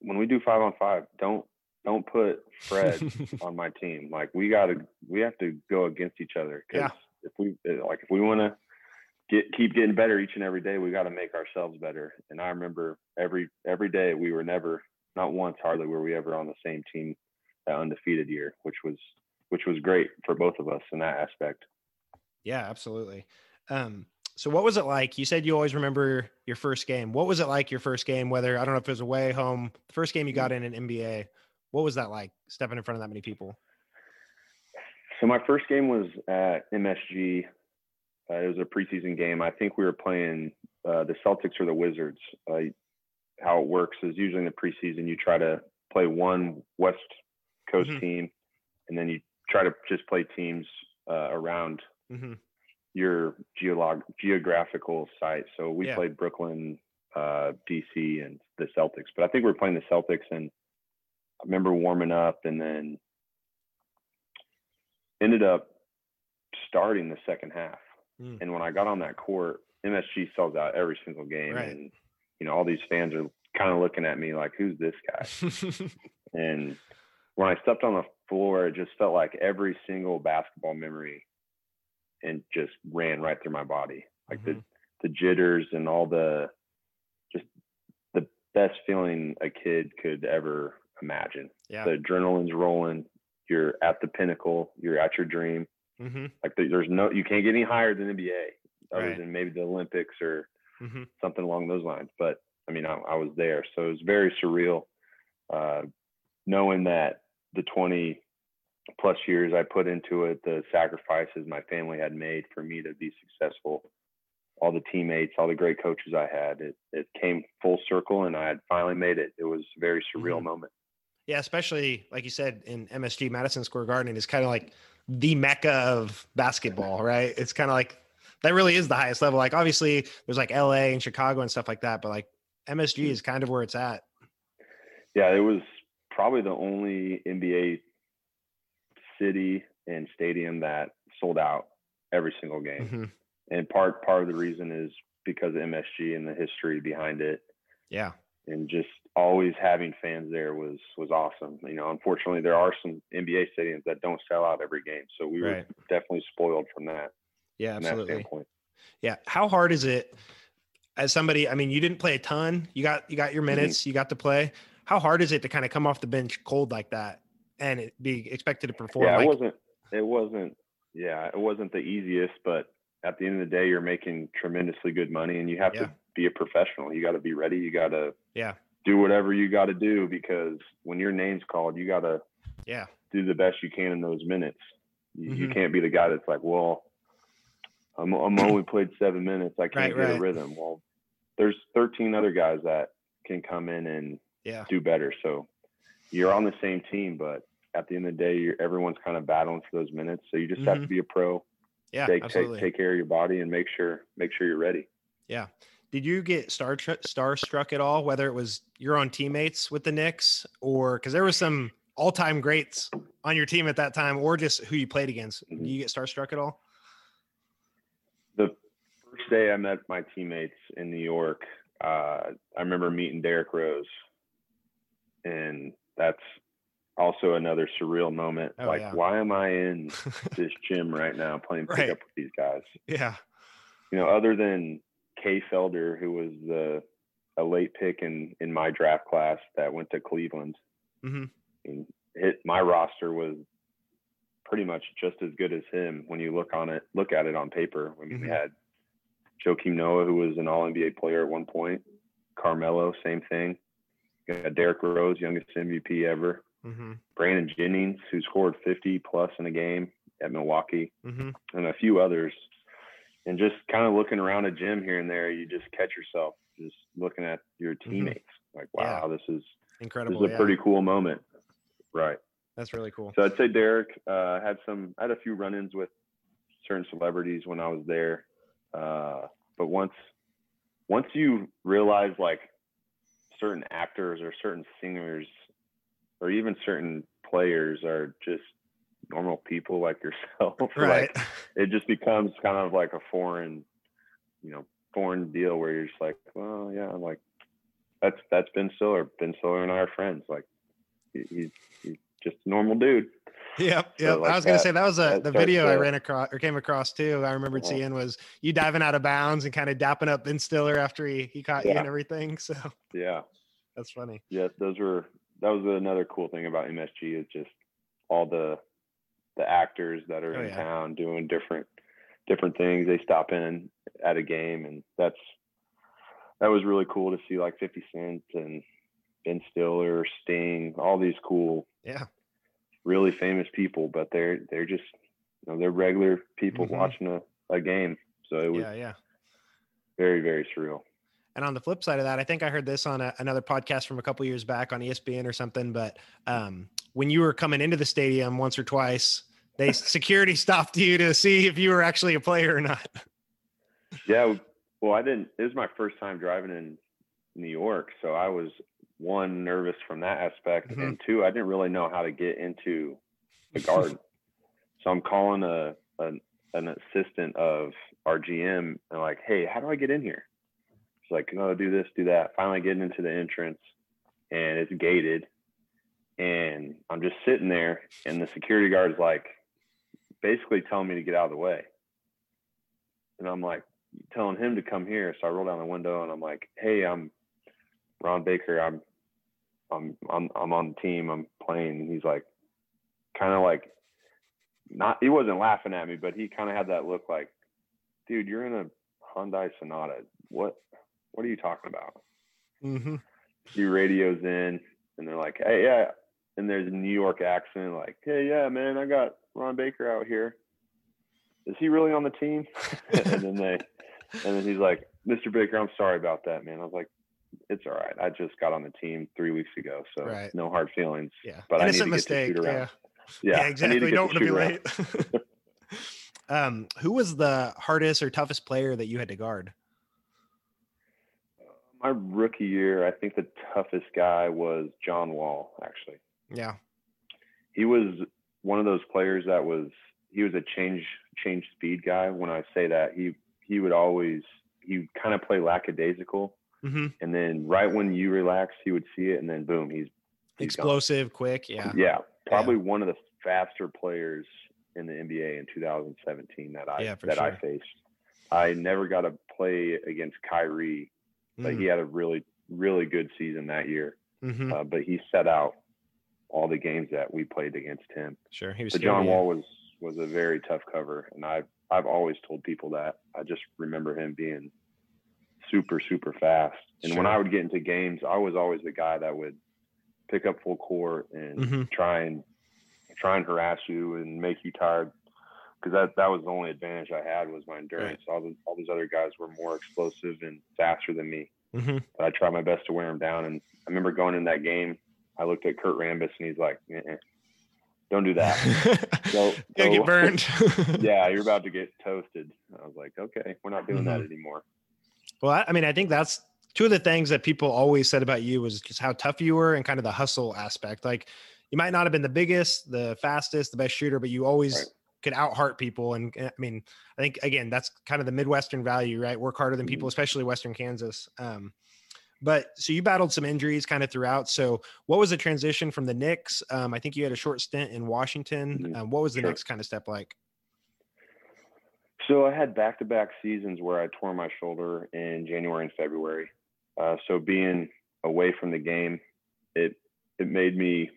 when we do five on five, don't don't put Fred on my team. Like we got to, we have to go against each other. Yeah. Because if we like, if we want to get keep getting better each and every day, we got to make ourselves better. And I remember every every day we were never, not once hardly were we ever on the same team that undefeated year, which was which was great for both of us in that aspect. Yeah, absolutely. Um, so what was it like? You said you always remember your first game. What was it like your first game? Whether I don't know if it was away, home, the first game you got in an NBA. What was that like stepping in front of that many people? So my first game was at MSG. Uh, it was a preseason game. I think we were playing uh, the Celtics or the Wizards. Uh, how it works is usually in the preseason you try to play one West Coast Mhm. team, and then you try to just play teams uh, around hmm your geolog- geographical site. So we Yeah. played Brooklyn, uh, DC, and the Celtics. But I think we are playing the Celtics, and I remember warming up, and then ended up starting the second half. Mm. And when I got on that court, MSG sells out every single game, Right. and you know all these fans are kind of looking at me like, "Who's this guy?" And when I stepped on the floor, it just felt like every single basketball memory and just ran right through my body. Like Mhm. the the jitters and all the just the best feeling a kid could ever imagine. yeah. The adrenaline's rolling, you're at the pinnacle, you're at your dream. Mm-hmm. Like there's no you can't get any higher than NBA other Right. than maybe the Olympics or hmm something along those lines. But I mean, I, I was there, so it was very surreal, uh, knowing that the 20 plus years I put into it, the sacrifices my family had made for me to be successful, all the teammates, all the great coaches I had, it it came full circle, and I had finally made it. It was a very surreal Mhm. moment. Yeah, especially like you said in MSG, Madison Square Garden is kind of like the mecca of basketball, right? It's kind of like that really is the highest level. Like obviously there's like LA and Chicago and stuff like that, but like MSG is kind of where it's at. Yeah, it was probably the only NBA city and stadium that sold out every single game. Mhm. And part part of the reason is because of MSG and the history behind it Yeah. and just always having fans there was was awesome. You know, unfortunately there are some NBA stadiums that don't sell out every game. So we were definitely spoiled from that Yeah, from that absolutely. standpoint. Yeah. How hard is it as somebody? I mean, you didn't play a ton. You got you got Mm-hmm. your minutes. You got to play. How hard is it to kind of come off the bench cold like that and it be expected to perform? Yeah, like, it wasn't it wasn't yeah, it wasn't the easiest, but at the end of the day you're making tremendously good money and you have Yeah. to be a professional. You got to be ready. You got to Yeah. do whatever you got to do because when your name's called, you got to Yeah. do the best you can in those minutes. You, you Mhm. can't be the guy that's like, well, I'm, I'm only played seven minutes. I can't Right, get right. a rhythm. Well, there's 13 other guys that can come in and Yeah. do better. So you're on the same team, but at the end of the day, you're, everyone's kind of battling for those minutes. So you just have to be a pro. Yeah. take, take absolutely. take care of your body and make sure make sure you're ready. Yeah. Did you get star starstruck at all? Whether it was your own teammates with the Knicks, or because there was some all-time greats on your team at that time, or just who you played against. Mhm. Did you get starstruck at all? The first day I met my teammates in New York, uh, I remember meeting Derrick Rose, and that's also another surreal moment. Oh, like, yeah. why am I in this gym right now playing Right. pickup with these guys? yeah. You know, other than Kay Felder, who was the a late pick in in my draft class that went to Cleveland. hmm and hit my roster was pretty much just as good as him when you look on it look at it on paper. I mean, we Mhm. had Joakim Noah, who was an all NBA player at one point, Carmelo, same thing. Derrick Rose, youngest MVP ever. Hmm Brandon Jennings, who scored 50 plus in a game at Milwaukee, hmm and a few others. And just kind of looking around a gym here and there, you just catch yourself just looking at your teammates. Like, Mm-hmm. Yeah. wow, this is Incredible. this is a yeah. pretty cool moment. Right. That's really cool. So I'd say Derek uh, had some. I had a few run-ins with certain celebrities when I was there, uh, but once once you realize like certain actors or certain singers or even certain players are just normal people like yourself, Right. like it just becomes kind of like a foreign, you know, foreign deal where you're just like, well, yeah, I'm like that's that's Ben Stiller. Ben Stiller and I are friends. Like he, he's he's just a normal dude. Yep. So, Yep. like, I was gonna say that was a that the video I ran across or came across too. I remember Uh-huh. seeing was you diving out of bounds and kind of dapping up Ben Stiller after he he caught you and everything. So Yeah, that's funny. yeah. Those were that was another cool thing about MSG is just all the the actors that are Oh, in yeah. town doing different different things. They stop in at a game, and that's that was really cool to see like 50 Cent and Ben Stiller, Sting, all these cool, Yeah. really famous people, but they're they're just you know they're regular people Mhm. watching a, a game. So it was Yeah. Yeah. very very surreal. And on the flip side of that, I think I heard this on a, another podcast from a couple years back on ESPN or something. But um, when you were coming into the stadium once or twice, they security stopped you to see if you were actually a player or not. Yeah, well, I didn't. It was my first time driving in New York, so I was one nervous from that aspect, Mhm. and two, I didn't really know how to get into the garden. so I'm calling a an, an assistant of our GM and like, hey, how do I get in here? She's like, no, do this, do that. Finally, getting into the entrance, and it's gated, and I'm just sitting there, and the security guard's like, basically telling me to get out of the way, and I'm like telling him to come here. So I roll down the window and I'm like, "Hey, I'm Ron Baker. I'm I'm I'm I'm on the team. I'm playing." And he's like, kind of like, not. He wasn't laughing at me, but he kind of had that look like, "Dude, you're in a Hyundai Sonata. What what are you talking about?" Mm-hmm. He radios in, and they're like, "Hey, yeah." And there's a New York accent, like, "Hey, yeah, man, I got Ron Baker out here. Is he really on the team?" and then they and then he's like, Mr. Baker, I'm sorry about that, man. I was like, it's all right. I just got on the team three weeks ago, so Right. no hard feelings. Yeah. But I need Innocent to get mistake. shoot around. Yeah. Yeah, Yeah, I exactly. get Don't want to be late. um, who was the hardest or toughest player that you had to guard? My rookie year, I think the toughest guy was John Wall. Actually, Yeah. he was one of those players that was he was a change change speed guy. When I say that, he he would always he kind of play lackadaisical, hmm and then right when you relax, he would see it, and then boom, he's he's gone. Explosive, quick. Yeah. Yeah, probably one of the faster players in the NBA in 2017 that I Yeah, that I faced. I never got to play against Kyrie, but he had a really really good season that year. hmm Uh, but he set out all the games that we played against him. Sure. He was But John. Wall was was a very tough cover, and I've I've always told people that. I just remember him being super super fast, and when I would get into games, I was always the guy that would pick up full court and Mhm. try and try and harass you and make you tired. Because that, that was the only advantage I had was my endurance. All the, all these other guys were more explosive and faster than me. Mhm. But I tried my best to wear them down. And I remember going in that game, I looked at Kurt Rambis and he's like, "Uh-uh, "Don't do that." Go- get burned. yeah, you're about to get toasted. I was like, okay, we're not doing that Mm-hmm. anymore. Well, I, I mean, I think that's two of the things that people always said about you was just how tough you were and kind of the hustle aspect. Like you might not have been the biggest, the fastest, the best shooter, but you always Right. Could out heart people. And uh, I mean, I think again, that's kind of the Midwestern value, right? Work harder than people, Mhm. especially Western Kansas. Um, but so you battled some injuries kind of throughout. So what was the transition from the Knicks? Um, I think you had a short stint in Washington. Mhm. Um, what was the Sure. next kind of step like? So I had back-to-back seasons where I tore my shoulder in January and February. Uh, so being away from the game, it it made me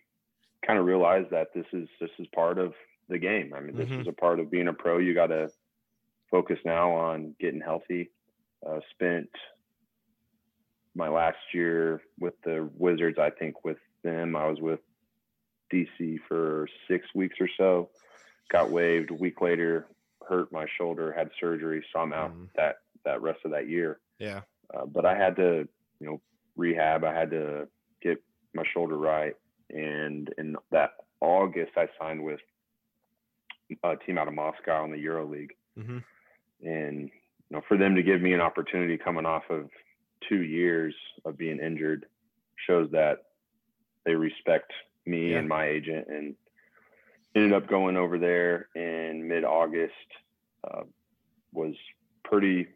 kind of realize that this is this is part of the game. I mean, this Mhm. is a part of being a pro. You got to focus now on getting healthy. Uh, spent my last year with the Wizards. I think with them, I was with DC for six weeks or so. Got waived a week later. Hurt my shoulder. Had surgery, so I'm out Mhm. that that rest of that year. Yeah. Uh, but I had to, you know, rehab. I had to get my shoulder right. And in that August, I signed with a team out of Moscow in the Euro League. hmm And you know, for them to give me an opportunity coming off of two years of being injured shows that they respect me Yeah. and my agent. And ended up going over there in mid-August. Uh, was pretty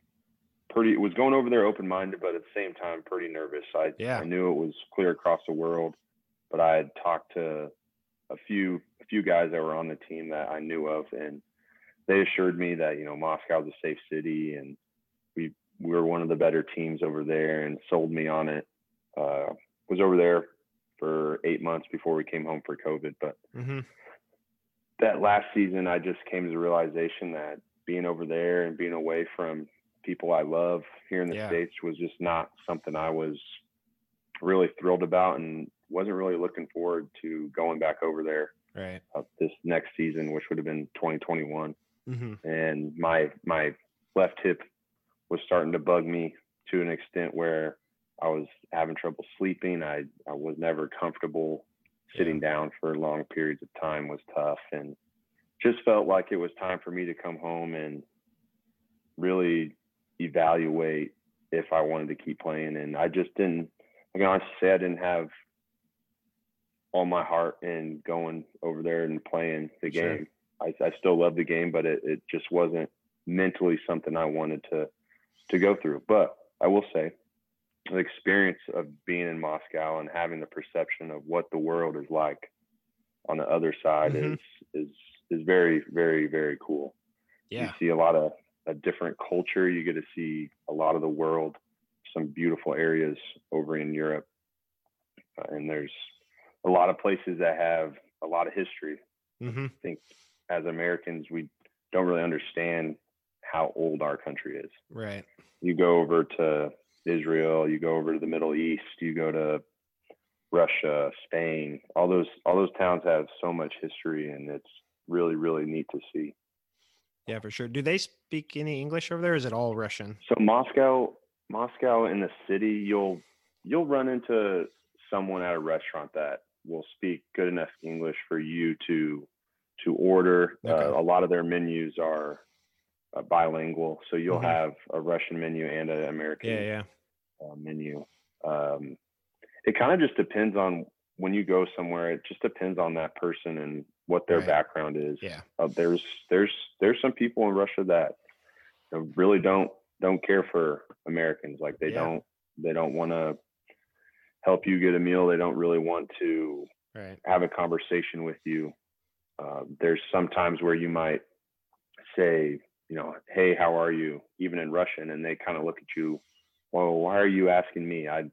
pretty was going over there open minded, but at the same time pretty nervous. I Yeah. I knew it was clear across the world, but I had talked to a few a few guys that were on the team that I knew of, and they assured me that you know Moscow's a safe city, and we we were one of the better teams over there, and sold me on it. Uh, was over there for eight months before we came home for COVID, but hmm that last season, I just came to the realization that being over there and being away from people I love here in the Yeah. States was just not something I was really thrilled about and wasn't really looking forward to going back over there Right. uh, this next season, which would have been 2021. hmm And my, my left hip was starting to bug me to an extent where I was having trouble sleeping. I, I was never comfortable sitting down for long periods of time was tough and just felt like it was time for me to come home and really evaluate if I wanted to keep playing. And I just didn't, I can honestly say I didn't have all my heart in going over there and playing the Sure. game. I, I still love the game, but it, it just wasn't mentally something I wanted to, to go through. But I will say the experience of being in Moscow and having the perception of what the world is like on the other side Mhm. is is is very very very cool. Yeah. You see a lot of a different culture. You get to see a lot of the world, some beautiful areas over in Europe, uh, and there's a lot of places that have a lot of history. hmm I think as Americans we don't really understand how old our country is Right. you go over to Israel, you go over to the Middle East, you go to Russia, Spain, all those all those towns have so much history and it's really really neat to see. Yeah, for sure. Do they speak any English over there? Is it all Russian? So Moscow Moscow in the city you'll you'll run into someone at a restaurant that will speak good enough English for you to to order. Okay. Uh, a lot of their menus are uh, bilingual, so you'll Mhm. have a Russian menu and an American Yeah, yeah. uh, menu. Um, it kind of just depends on when you go somewhere. It just depends on that person and what their Right. background is. Yeah. Uh, there's there's there's some people in Russia that you know, really don't don't care for Americans. Like they Yeah. don't they don't want to help you get a meal. They don't really want to Right. have a conversation with you. Uh, there's some times where you might say, you know, hey, how are you? Even in Russian, and they kind of look at you, well, why are you asking me? I,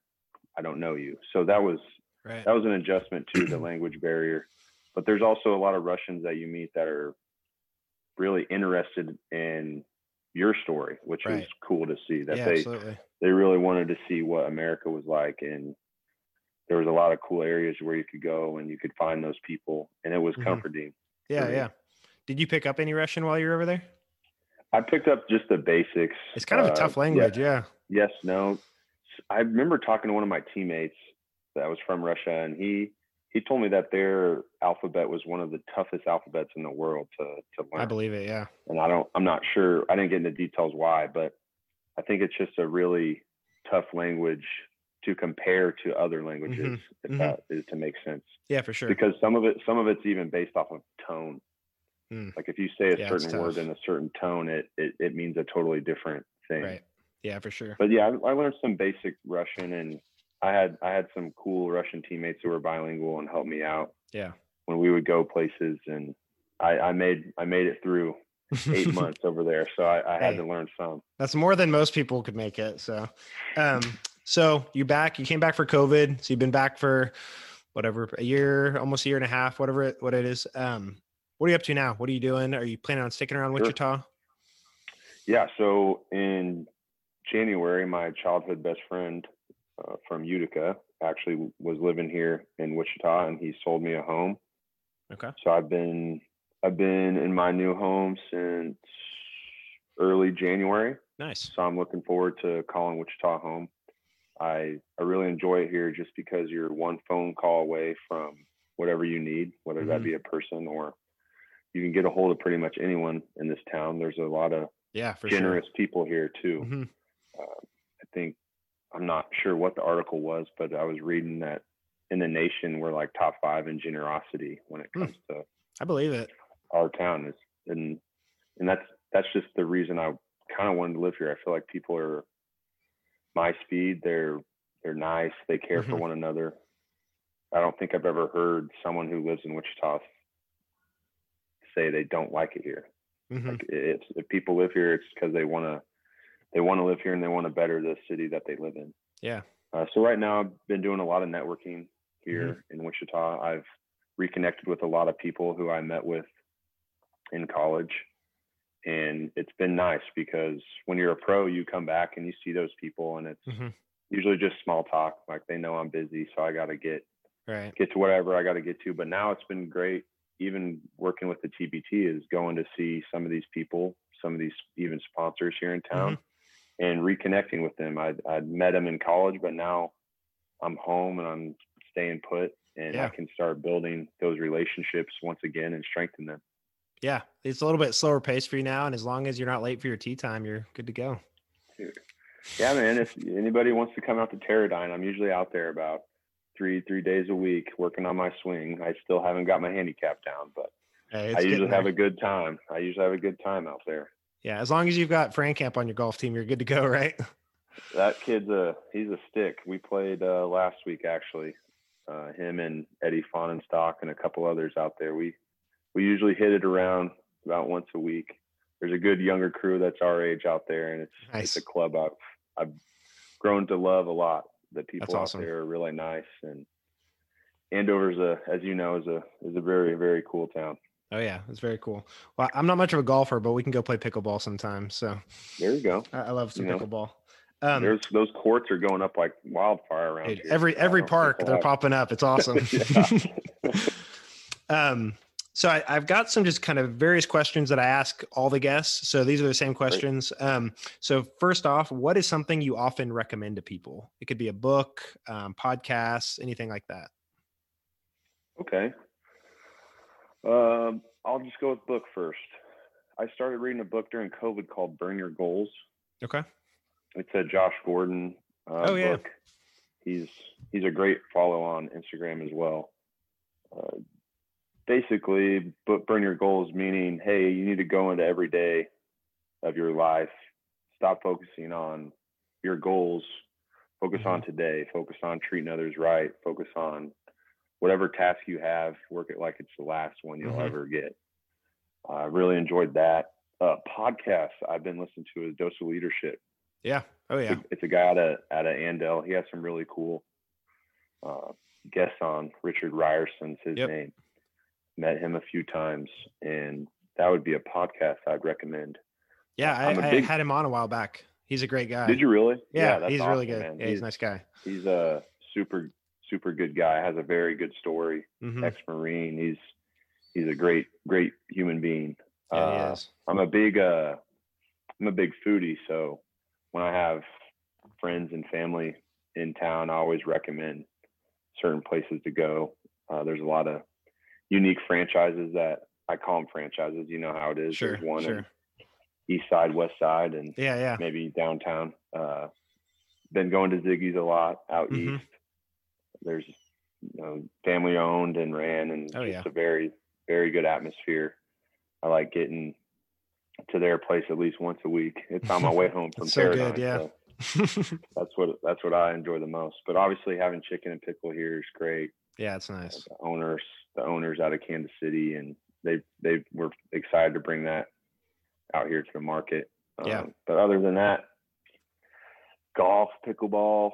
I don't know you. So that was Right. that was an adjustment to the language barrier. But there's also a lot of Russians that you meet that are really interested in your story, which Right. cool to see. That yeah, they absolutely. they really wanted to see what America was like, and there was a lot of cool areas where you could go and you could find those people, and it was Mhm. comforting. Yeah, yeah. Did you pick up any Russian while you were over there? I picked up just the basics. It's kind of a uh, tough yeah, language. Yeah. yes, no. I remember talking to one of my teammates that was from Russia, and he he told me that their alphabet was one of the toughest alphabets in the world to to learn. I believe it. Yeah. and I don't, I'm not sure. I didn't get into details why, but I think it's just a really tough language to compare to other languages, Mhm, if mhm. that is to make sense. Yeah, for sure. Because some of it, some of it's even based off of tone. Mm. Like if you say a Yeah, certain word in a certain tone, it, it it means a totally different thing. Right. Yeah, for sure. But yeah, I, I learned some basic Russian, and I had I had some cool Russian teammates who were bilingual and helped me out Yeah. when we would go places, and I, I made I made it through eight months over there, so I, I had Hey. to learn some. That's more than most people could make it. So, um, so you back? You came back for COVID. So you've been back for whatever a year, almost a year and a half, whatever it, what it is. Um, what are you up to now? What are you doing? Are you planning on sticking around Sure. Wichita? Yeah, so in January, my childhood best friend uh, from Utica actually was living here in Wichita, and he sold me a home. Okay. So I've been I've been in my new home since early January. Nice. So I'm looking forward to calling Wichita home. I I really enjoy it here just because you're one phone call away from whatever you need, whether that Mhm. be a person or you can get a hold of pretty much anyone in this town. There's a lot of Yeah, for generous people here too. sure. Mhm. I think I'm not sure what the article was, but I was reading that in the nation we're like top five in generosity when it Hmm. comes to I believe it. our town. Is and and that's that's just the reason I kind of wanted to live here. I feel like people are my speed. They're they're nice. They care for Mhm. one another. I don't think I've ever heard someone who lives in Wichita say they don't like it here. Mhm. Like it's if people live here, it's because they want to they want to live here and they want to better the city that they live in. Yeah. Uh, so right now, I've been doing a lot of networking here in Wichita. I've reconnected with a lot of people who I met with in college, and it's been nice because when you're a pro, you come back and you see those people, and it's Mhm. usually just small talk. Like they know I'm busy, so I got to get Right. get to whatever I got to get to. But now it's been great. Even working with the TBT is going to see some of these people, some of these even sponsors here in town, and reconnecting with them. I I met them in college, but now I'm home and I'm staying put, and Yeah. I can start building those relationships once again and strengthen them. Yeah. It's a little bit slower pace for you now. And as long as you're not late for your tea time, you're good to go. Yeah, man. If anybody wants to come out to Terradyne, I'm usually out there about three three days a week working on my swing. I still haven't got my handicap down, but Hey, I usually have a good time. I usually have a good time out there. yeah. As long as you've got Fran Camp on your golf team, you're good to go, right? That kid's a he's a stick. We played uh, last week actually. Uh, him and Eddie Fahnenstock and a couple others out there. We we usually hit it around about once a week. There's a good younger crew that's our age out there, and it's Nice. it's a club I've I've grown to love a lot. The people That's out awesome. there are really nice, and Andover's a as you know is a is a very very cool town. Oh yeah, it's very cool. Well, I'm not much of a golfer, but we can go play pickleball sometime. So There you go. I, I love some You know, pickleball. Um, There's those courts are going up like wildfire around dude, here. every every don't know if park they're popping up. It's awesome. Um, So I, I've got some just kind of various questions that I ask all the guests. So these are the same questions. Um, so first off, what is something you often recommend to people? It could be a book, um, podcasts, anything like that. Okay. Um, I'll just go with book first. I started reading a book during COVID called Burn Your Goals. Okay. It's a Josh Gordon uh, Oh, yeah. book. He's he's a great follow on Instagram as well. Uh, basically, but burn your goals meaning, hey, you need to go into every day of your life. Stop focusing on your goals. Focus on today. Focus on treating others right. Focus on whatever task you have. Work it like it's the last one you'll Mhm. ever get. I really enjoyed that. Uh, podcast I've been listening to is Dose of Leadership Yeah. Oh yeah. it's, a, it's a guy out of out of Andale. He has some really cool uh, guests on. Richard Rierson's his Yep. name. Met him a few times, and that would be a podcast I'd recommend. Yeah. I, a I big- had him on a while back. He's a great guy. Did you really? Yeah. that's he's really good. man. Yeah. He's a nice guy. He's a super super good guy. Has a very good story. hmm Ex Marine. He's he's a great great human being. Yeah, Uh. I'm a big uh I'm a big foodie, so when I have friends and family in town, I always recommend certain places to go. Uh, there's a lot of unique franchises that I call them franchises. You know how it is. Sure. There's one Sure. East Side, West Side, and Yeah. Yeah. maybe downtown. Uh, been going to Ziggy's a lot out Mhm. east. There's you know, family owned and ran, and Oh, just yeah. a very very good atmosphere. I like getting to their place at least once a week. It's on my way home from so good, yeah. so that's what that's what I enjoy the most. But obviously, having chicken and pickle here is great. yeah. It's nice. The owners, the owners out of Kansas City, and they they were excited to bring that out here to the market. Yeah. Um, but other than that, golf, pickleball,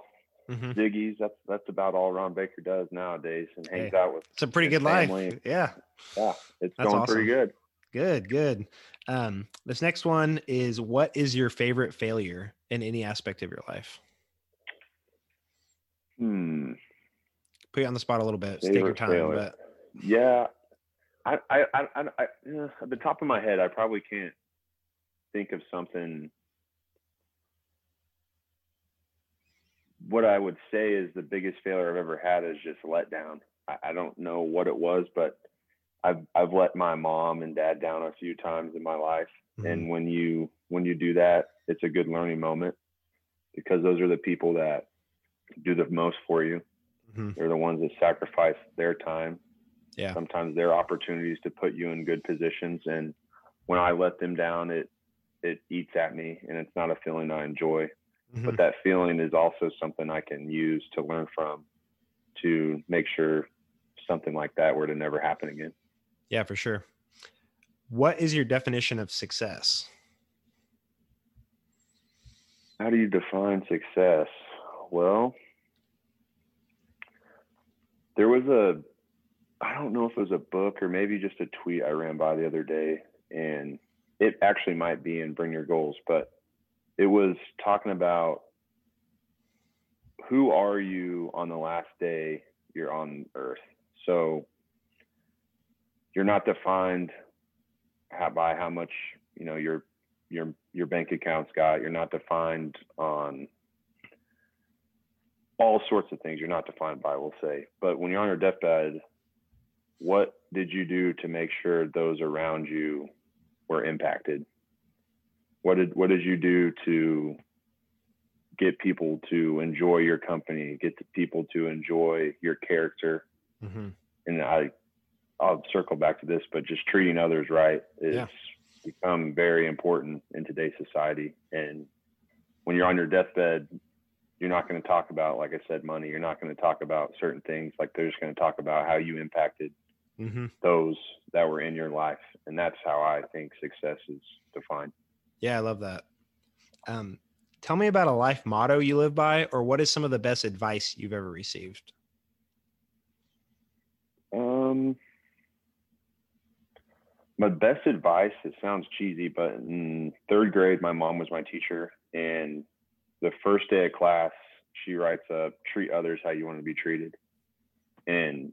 hmm Ziggy's. That's that's about all Ron Baker does nowadays, and hangs Hey, out with. It's a pretty good life. Yeah. Yeah, it's That's going awesome. pretty good. Good, good. Um, this next one is what is your favorite failure in any aspect of your life? Hmm. Put you on the spot a little bit. Take your time, failure. but Yeah, I, I, I, I, at the top of my head, I probably can't think of something. What I would say is the biggest failure I've ever had is just let down. I, I don't know what it was, but I've I've let my mom and dad down a few times in my life, Mhm. and when you when you do that, it's a good learning moment because those are the people that do the most for you. Mhm. They're the ones that sacrifice their time yeah, sometimes their opportunities to put you in good positions and when i let them down it it eats at me and it's not a feeling i enjoy Mhm. but that feeling is also something i can use to learn from to make sure something like that were to never happen again yeah, for sure. What is your definition of success? how do you define success well there was a i don't know if it was a book or maybe just a tweet i ran by the other day and it actually might be in burn your goals but it was talking about who are you on the last day you're on earth? So you're not defined how, by how much you know your your your bank account's got. You're not defined on all sorts of things. You're not defined by we'll say. But when you're on your deathbed what did you do to make sure those around you were impacted? What did what did you do to get people to enjoy your company get the people to enjoy your character? Hmm and i i'll circle back to this but just treating others right is Yeah. become very important in today's society. And when you're on your deathbed you're not going to talk about like i said money. You're not going to talk about certain things. Like they're just going to talk about how you impacted hmm those that were in your life and that's how i think success is defined Yeah, I love that. Um, tell me about a life motto you live by, or what is some of the best advice you've ever received? Um, my best advice, it sounds cheesy, but in third grade, my mom was my teacher. And the first day of class, she writes up, treat others how you want to be treated. And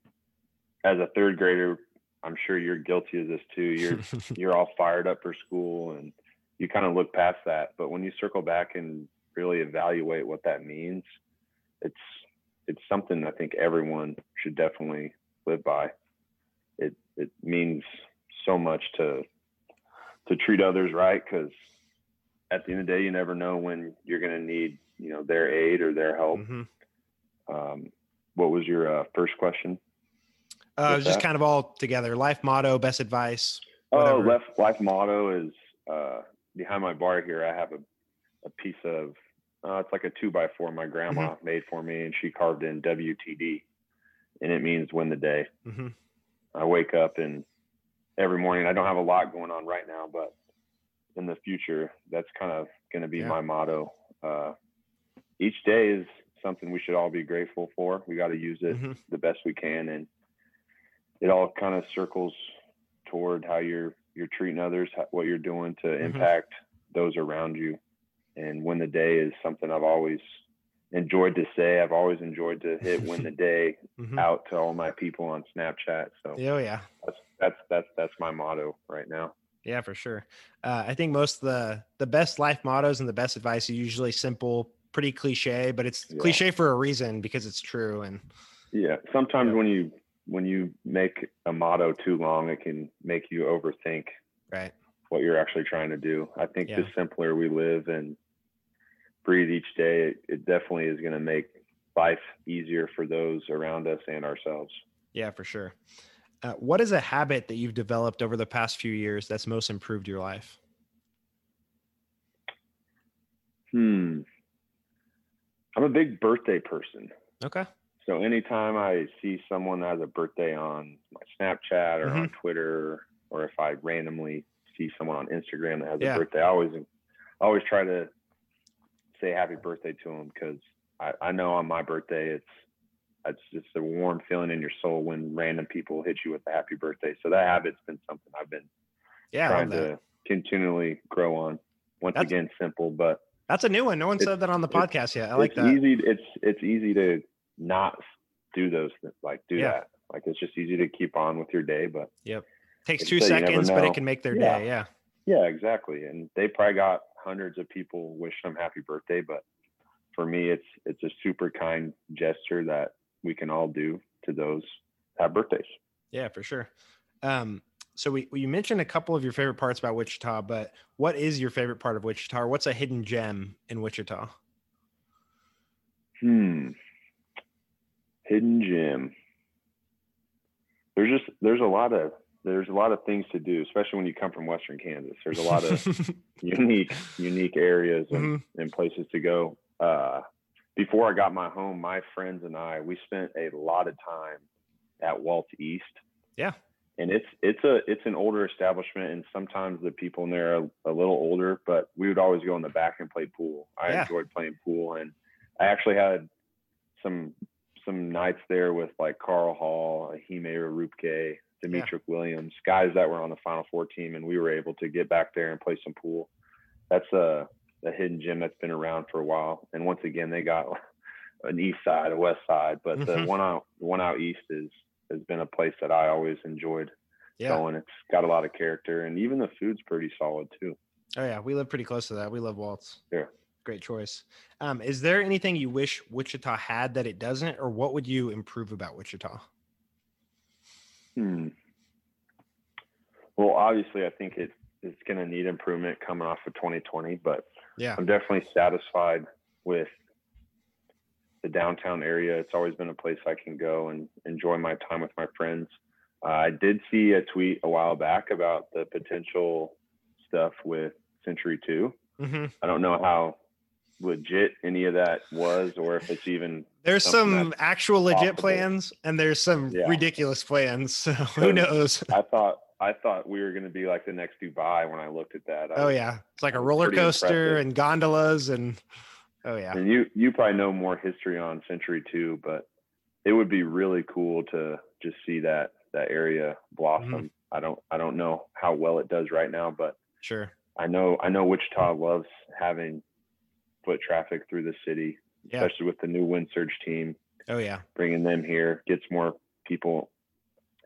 as a third grader, I'm sure you're guilty of this too. You're you're all fired up for school and you kind of look past that. But when you circle back and really evaluate what that means, it's it's something I think everyone should definitely live by. It it means so much to to treat others right because at the end of the day, you never know when you're going to need you know their aid or their help. Mhm. Um, what was your uh, first question? Uh, just that? kind of all together. Life motto, best advice. Oh, whatever. left life motto is uh, behind my bar here. I have a, a piece of uh, it's like a two by four my grandma Mm-hmm. made for me, and she carved in WTD, and it means win the day. hmm I wake up and every morning I don't have a lot going on right now, but in the future that's kind of going to be Yeah. my motto. Uh, each day is something we should all be grateful for. We got to use it hmm the best we can and it all kind of circles toward how you're you're treating others how, what you're doing to Mhm. impact those around you and win the day is something i've always enjoyed to say i've always enjoyed to hit win the day hmm out to all my people on snapchat so Oh yeah. that's that's that's that's my motto right now Yeah, for sure. Uh, I think most of the the best life mottos and the best advice are usually simple, pretty cliche, but it's Yeah. cliche for a reason because it's true. And yeah sometimes Yeah. when you when you make a motto too long it can make you overthink right, what you're actually trying to do. I think the simpler we live and breathe each day, it, it definitely is going to make life easier for those around us and ourselves. yeah, for sure. Uh, what is a habit that you've developed over the past few years that's most improved your life? Hmm. I'm a big birthday person. Okay. So anytime I see someone that has a birthday on my Snapchat or on mm-hmm. Twitter, or if I randomly see someone on Instagram that has Yeah. a birthday, I always, I always try to say happy birthday to them because I, I know on my birthday it's, it's just a warm feeling in your soul when random people hit you with a happy birthday. So that habit's been something I've been Yeah, trying to continually grow on. Once That's- again, simple, but That's a new one. No one said that on the podcast yet. I like it's that. easy. It's it's easy to not do those th- like do Yeah. that. Like it's just easy to keep on with your day. But yep, Takes two seconds, but it can make their Yeah. day. Yeah. yeah, exactly. And they probably got hundreds of people wishing them happy birthday. But for me, it's it's a super kind gesture that we can all do to those have birthdays. Yeah, for sure. Um, so we you mentioned a couple of your favorite parts about Wichita, but what is your favorite part of Wichita? Or what's a hidden gem in Wichita? Hmm. Hidden gem. There's just there's a lot of there's a lot of things to do, especially when you come from Western Kansas. There's a lot of unique unique areas and, and places to go. Uh, before I got my home, my friends and I we spent a lot of time at Walt East. Yeah. And it's it's a it's an older establishment, and sometimes the people in there are a little older. But we would always go in the back and play pool. I Yeah. enjoyed playing pool, and I actually had some some nights there with like Carl Hall, Ehimen Orupke, Demetric Williams, guys that were on the Final Four team, and we were able to get back there and play some pool. That's a, a hidden gem that's been around for a while. And once again, they got an east side, a west side, but the Mhm. one out one out east is has been a place that I always enjoyed Yeah. going. It's got a lot of character, and even the food's pretty solid too. Oh yeah, we live pretty close to that. We love Walt's. Yeah. Great choice. Um, is there anything you wish Wichita had that it doesn't, or what would you improve about Wichita? Hmm. Well, obviously, I think it it's going to need improvement coming off of 2020, but Yeah. I'm definitely satisfied with the downtown area. It's always been a place I can go and enjoy my time with my friends. Uh, I did see a tweet a while back about the potential stuff with Century 2. hmm I don't know how legit any of that was or if it's even There's some actual legit possible. plans, and there's some Yeah. ridiculous plans. So who knows? I thought I thought we were going to be like the next Dubai when I looked at that. Oh yeah, it's like a roller coaster and gondolas and oh yeah, And you you probably know more history on Century 2 but it would be really cool to just see that that area blossom. Mm-hmm. I don't I don't know how well it does right now, but sure. I know I know Wichita loves having foot traffic through the city, Yeah. especially with the new Wind Surge team Oh yeah, bringing them here gets more people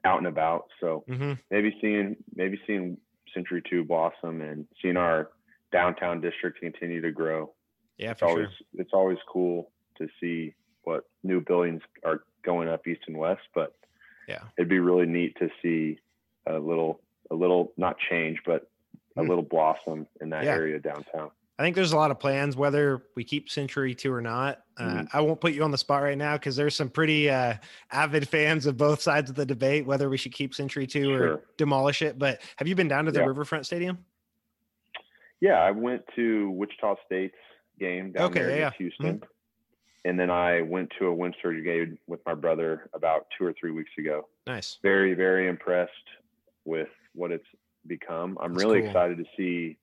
out and about. So hmm maybe seeing maybe seeing Century Two blossom and seeing our downtown district continue to grow. Yeah, It's for always sure. it's always cool to see what new buildings are going up east and west, but Yeah. it'd be really neat to see a little a little not change, but a Hmm. little blossom in that Yeah. area downtown. I think there's a lot of plans, whether we keep Century two or not. Uh, Mhm. I won't put you on the spot right now because there's some pretty uh, avid fans of both sides of the debate, whether we should keep Century two or demolish it. But have you been down to the Yeah. Riverfront Stadium? Yeah, I went to Wichita State's game down Okay, there yeah, in yeah. Mm-hmm. Houston. And then I went to a Wind Surge game with my brother about two or three weeks ago. Nice. Very, very impressed with what it's become. I'm That's really cool. excited to see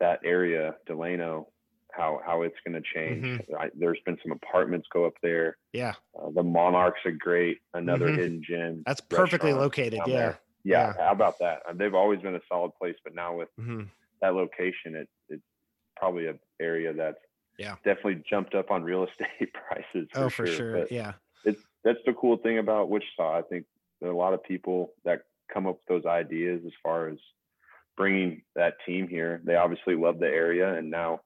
that area, Delano, how how it's going to change. Mm-hmm. I, there's been some apartments go up there. Yeah, Uh, the Monarchs are great. Another Mhm. hidden gem. that's perfectly located. Yeah. Yeah, Yeah. how about that? Uh, They've always been a solid place, but now with hmm that location, it, it's probably an area that's Yeah. definitely jumped up on real estate prices. For Oh, for sure. But Yeah. it's that's the cool thing about Wichita. I think there are a lot of people that come up with those ideas as far as bringing that team here. They obviously love the area, and now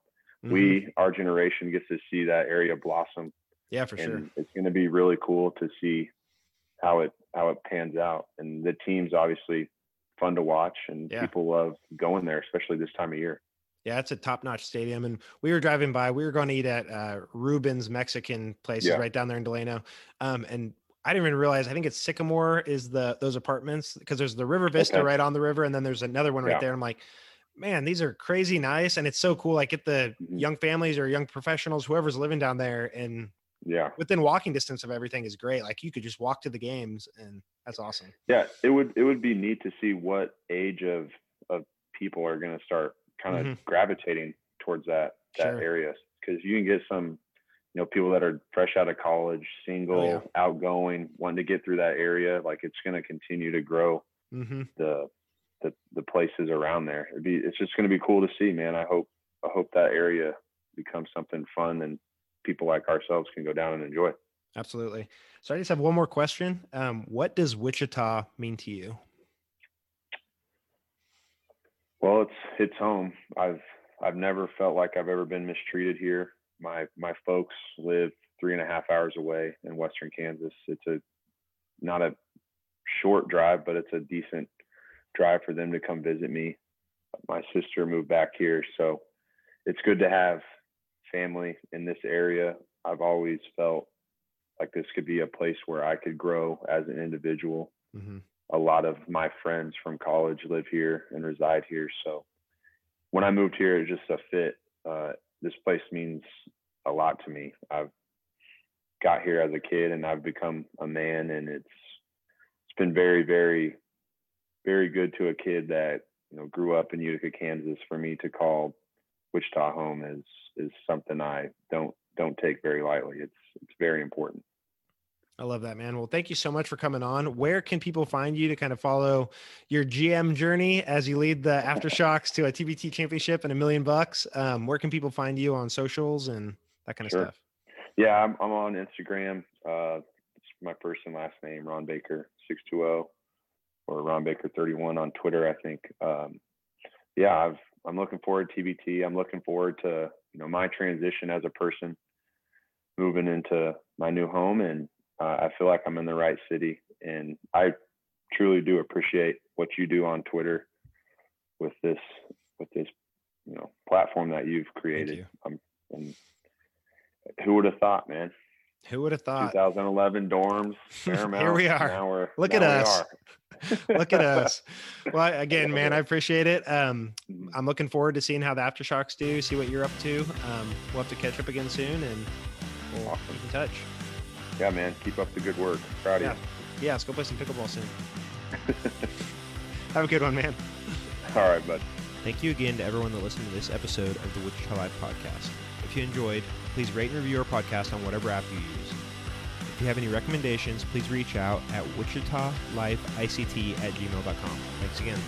Mhm. we, our generation, gets to see that area blossom, yeah, for and sure. it's going to be really cool to see how it how it pans out. And the team's obviously fun to watch, and Yeah. people love going there, especially this time of year. Yeah, it's a top-notch stadium, and we were driving by. We were going to eat at uh, Ruben's Mexican place Yeah. right down there in Delano, um, and I didn't even realize. I think it's Sycamore is the those apartments because there's the River Vista Okay. right on the river, and then there's another one right Yeah. there. I'm like, man, these are crazy nice, and it's so cool. Like get the Mhm. young families or young professionals, whoever's living down there, and Yeah. within walking distance of everything is great. Like you could just walk to the games, and that's awesome. Yeah, it would it would be neat to see what age of of people are going to start kind of gravitating towards that that Mm-hmm. Sure. area because you can get some you know people that are fresh out of college, single, Oh, yeah. outgoing, wanting to get through that area. Like it's going to continue to grow hmm the the the places around there. It'd be it's just going to be cool to see, man. I hope I hope that area becomes something fun and people like ourselves can go down and enjoy. Absolutely. So I just have one more question. Um, what does Wichita mean to you? Well, it's it's home. I've I've never felt like I've ever been mistreated here. My my folks live three and a half hours away in western Kansas. It's a not a short drive, but it's a decent drive for them to come visit me. My sister moved back here, so it's good to have family in this area. I've always felt like this could be a place where I could grow as an individual hmm a lot of my friends from college live here and reside here. So when I moved here, it was just a fit. Uh, this place means a lot to me. I've got here as a kid and I've become a man and it's it's been very, very, very good to a kid that, you know, grew up in Utica, Kansas for me to call Wichita home is is something I don't don't take very lightly. It's it's very important. I love that, man. Well, thank you so much for coming on. Where can people find you to kind of follow your GM journey as you lead the aftershocks to a TBT championship and a million bucks? Um, where can people find you on socials and that kind of Sure. stuff? Yeah, I'm, I'm on Instagram. Uh, it's my first and last name, Ron Baker six two zero, or Ron Baker thirty one on Twitter. I think. Um, yeah, I've I'm looking forward to TBT. I'm looking forward to you know my transition as a person, moving into my new home, and uh, I feel like I'm in the right city. And I truly do appreciate what you do on Twitter with this with this you know platform that you've created. you. Um, and who would have thought, man? Who would have thought? 2011 dorms, Paramount. Here we are. Now we're, Look at us. Look at us. Well, again, man, I appreciate it. Um, Mhm. I'm looking forward to seeing how the aftershocks do, see what you're up to. Um, we'll have to catch up again soon and we'll Awesome. keep in touch. Yeah, man. Keep up the good work. Proud Yeah. of Yeah, let's go play some pickleball soon. Have a good one, man. All right, bud. Thank you again to everyone that listened to this episode of the Wichita Life podcast. If you enjoyed, please rate and review our podcast on whatever app you use. If you have any recommendations, please reach out at wichitalifeict at gmail.com. Thanks again.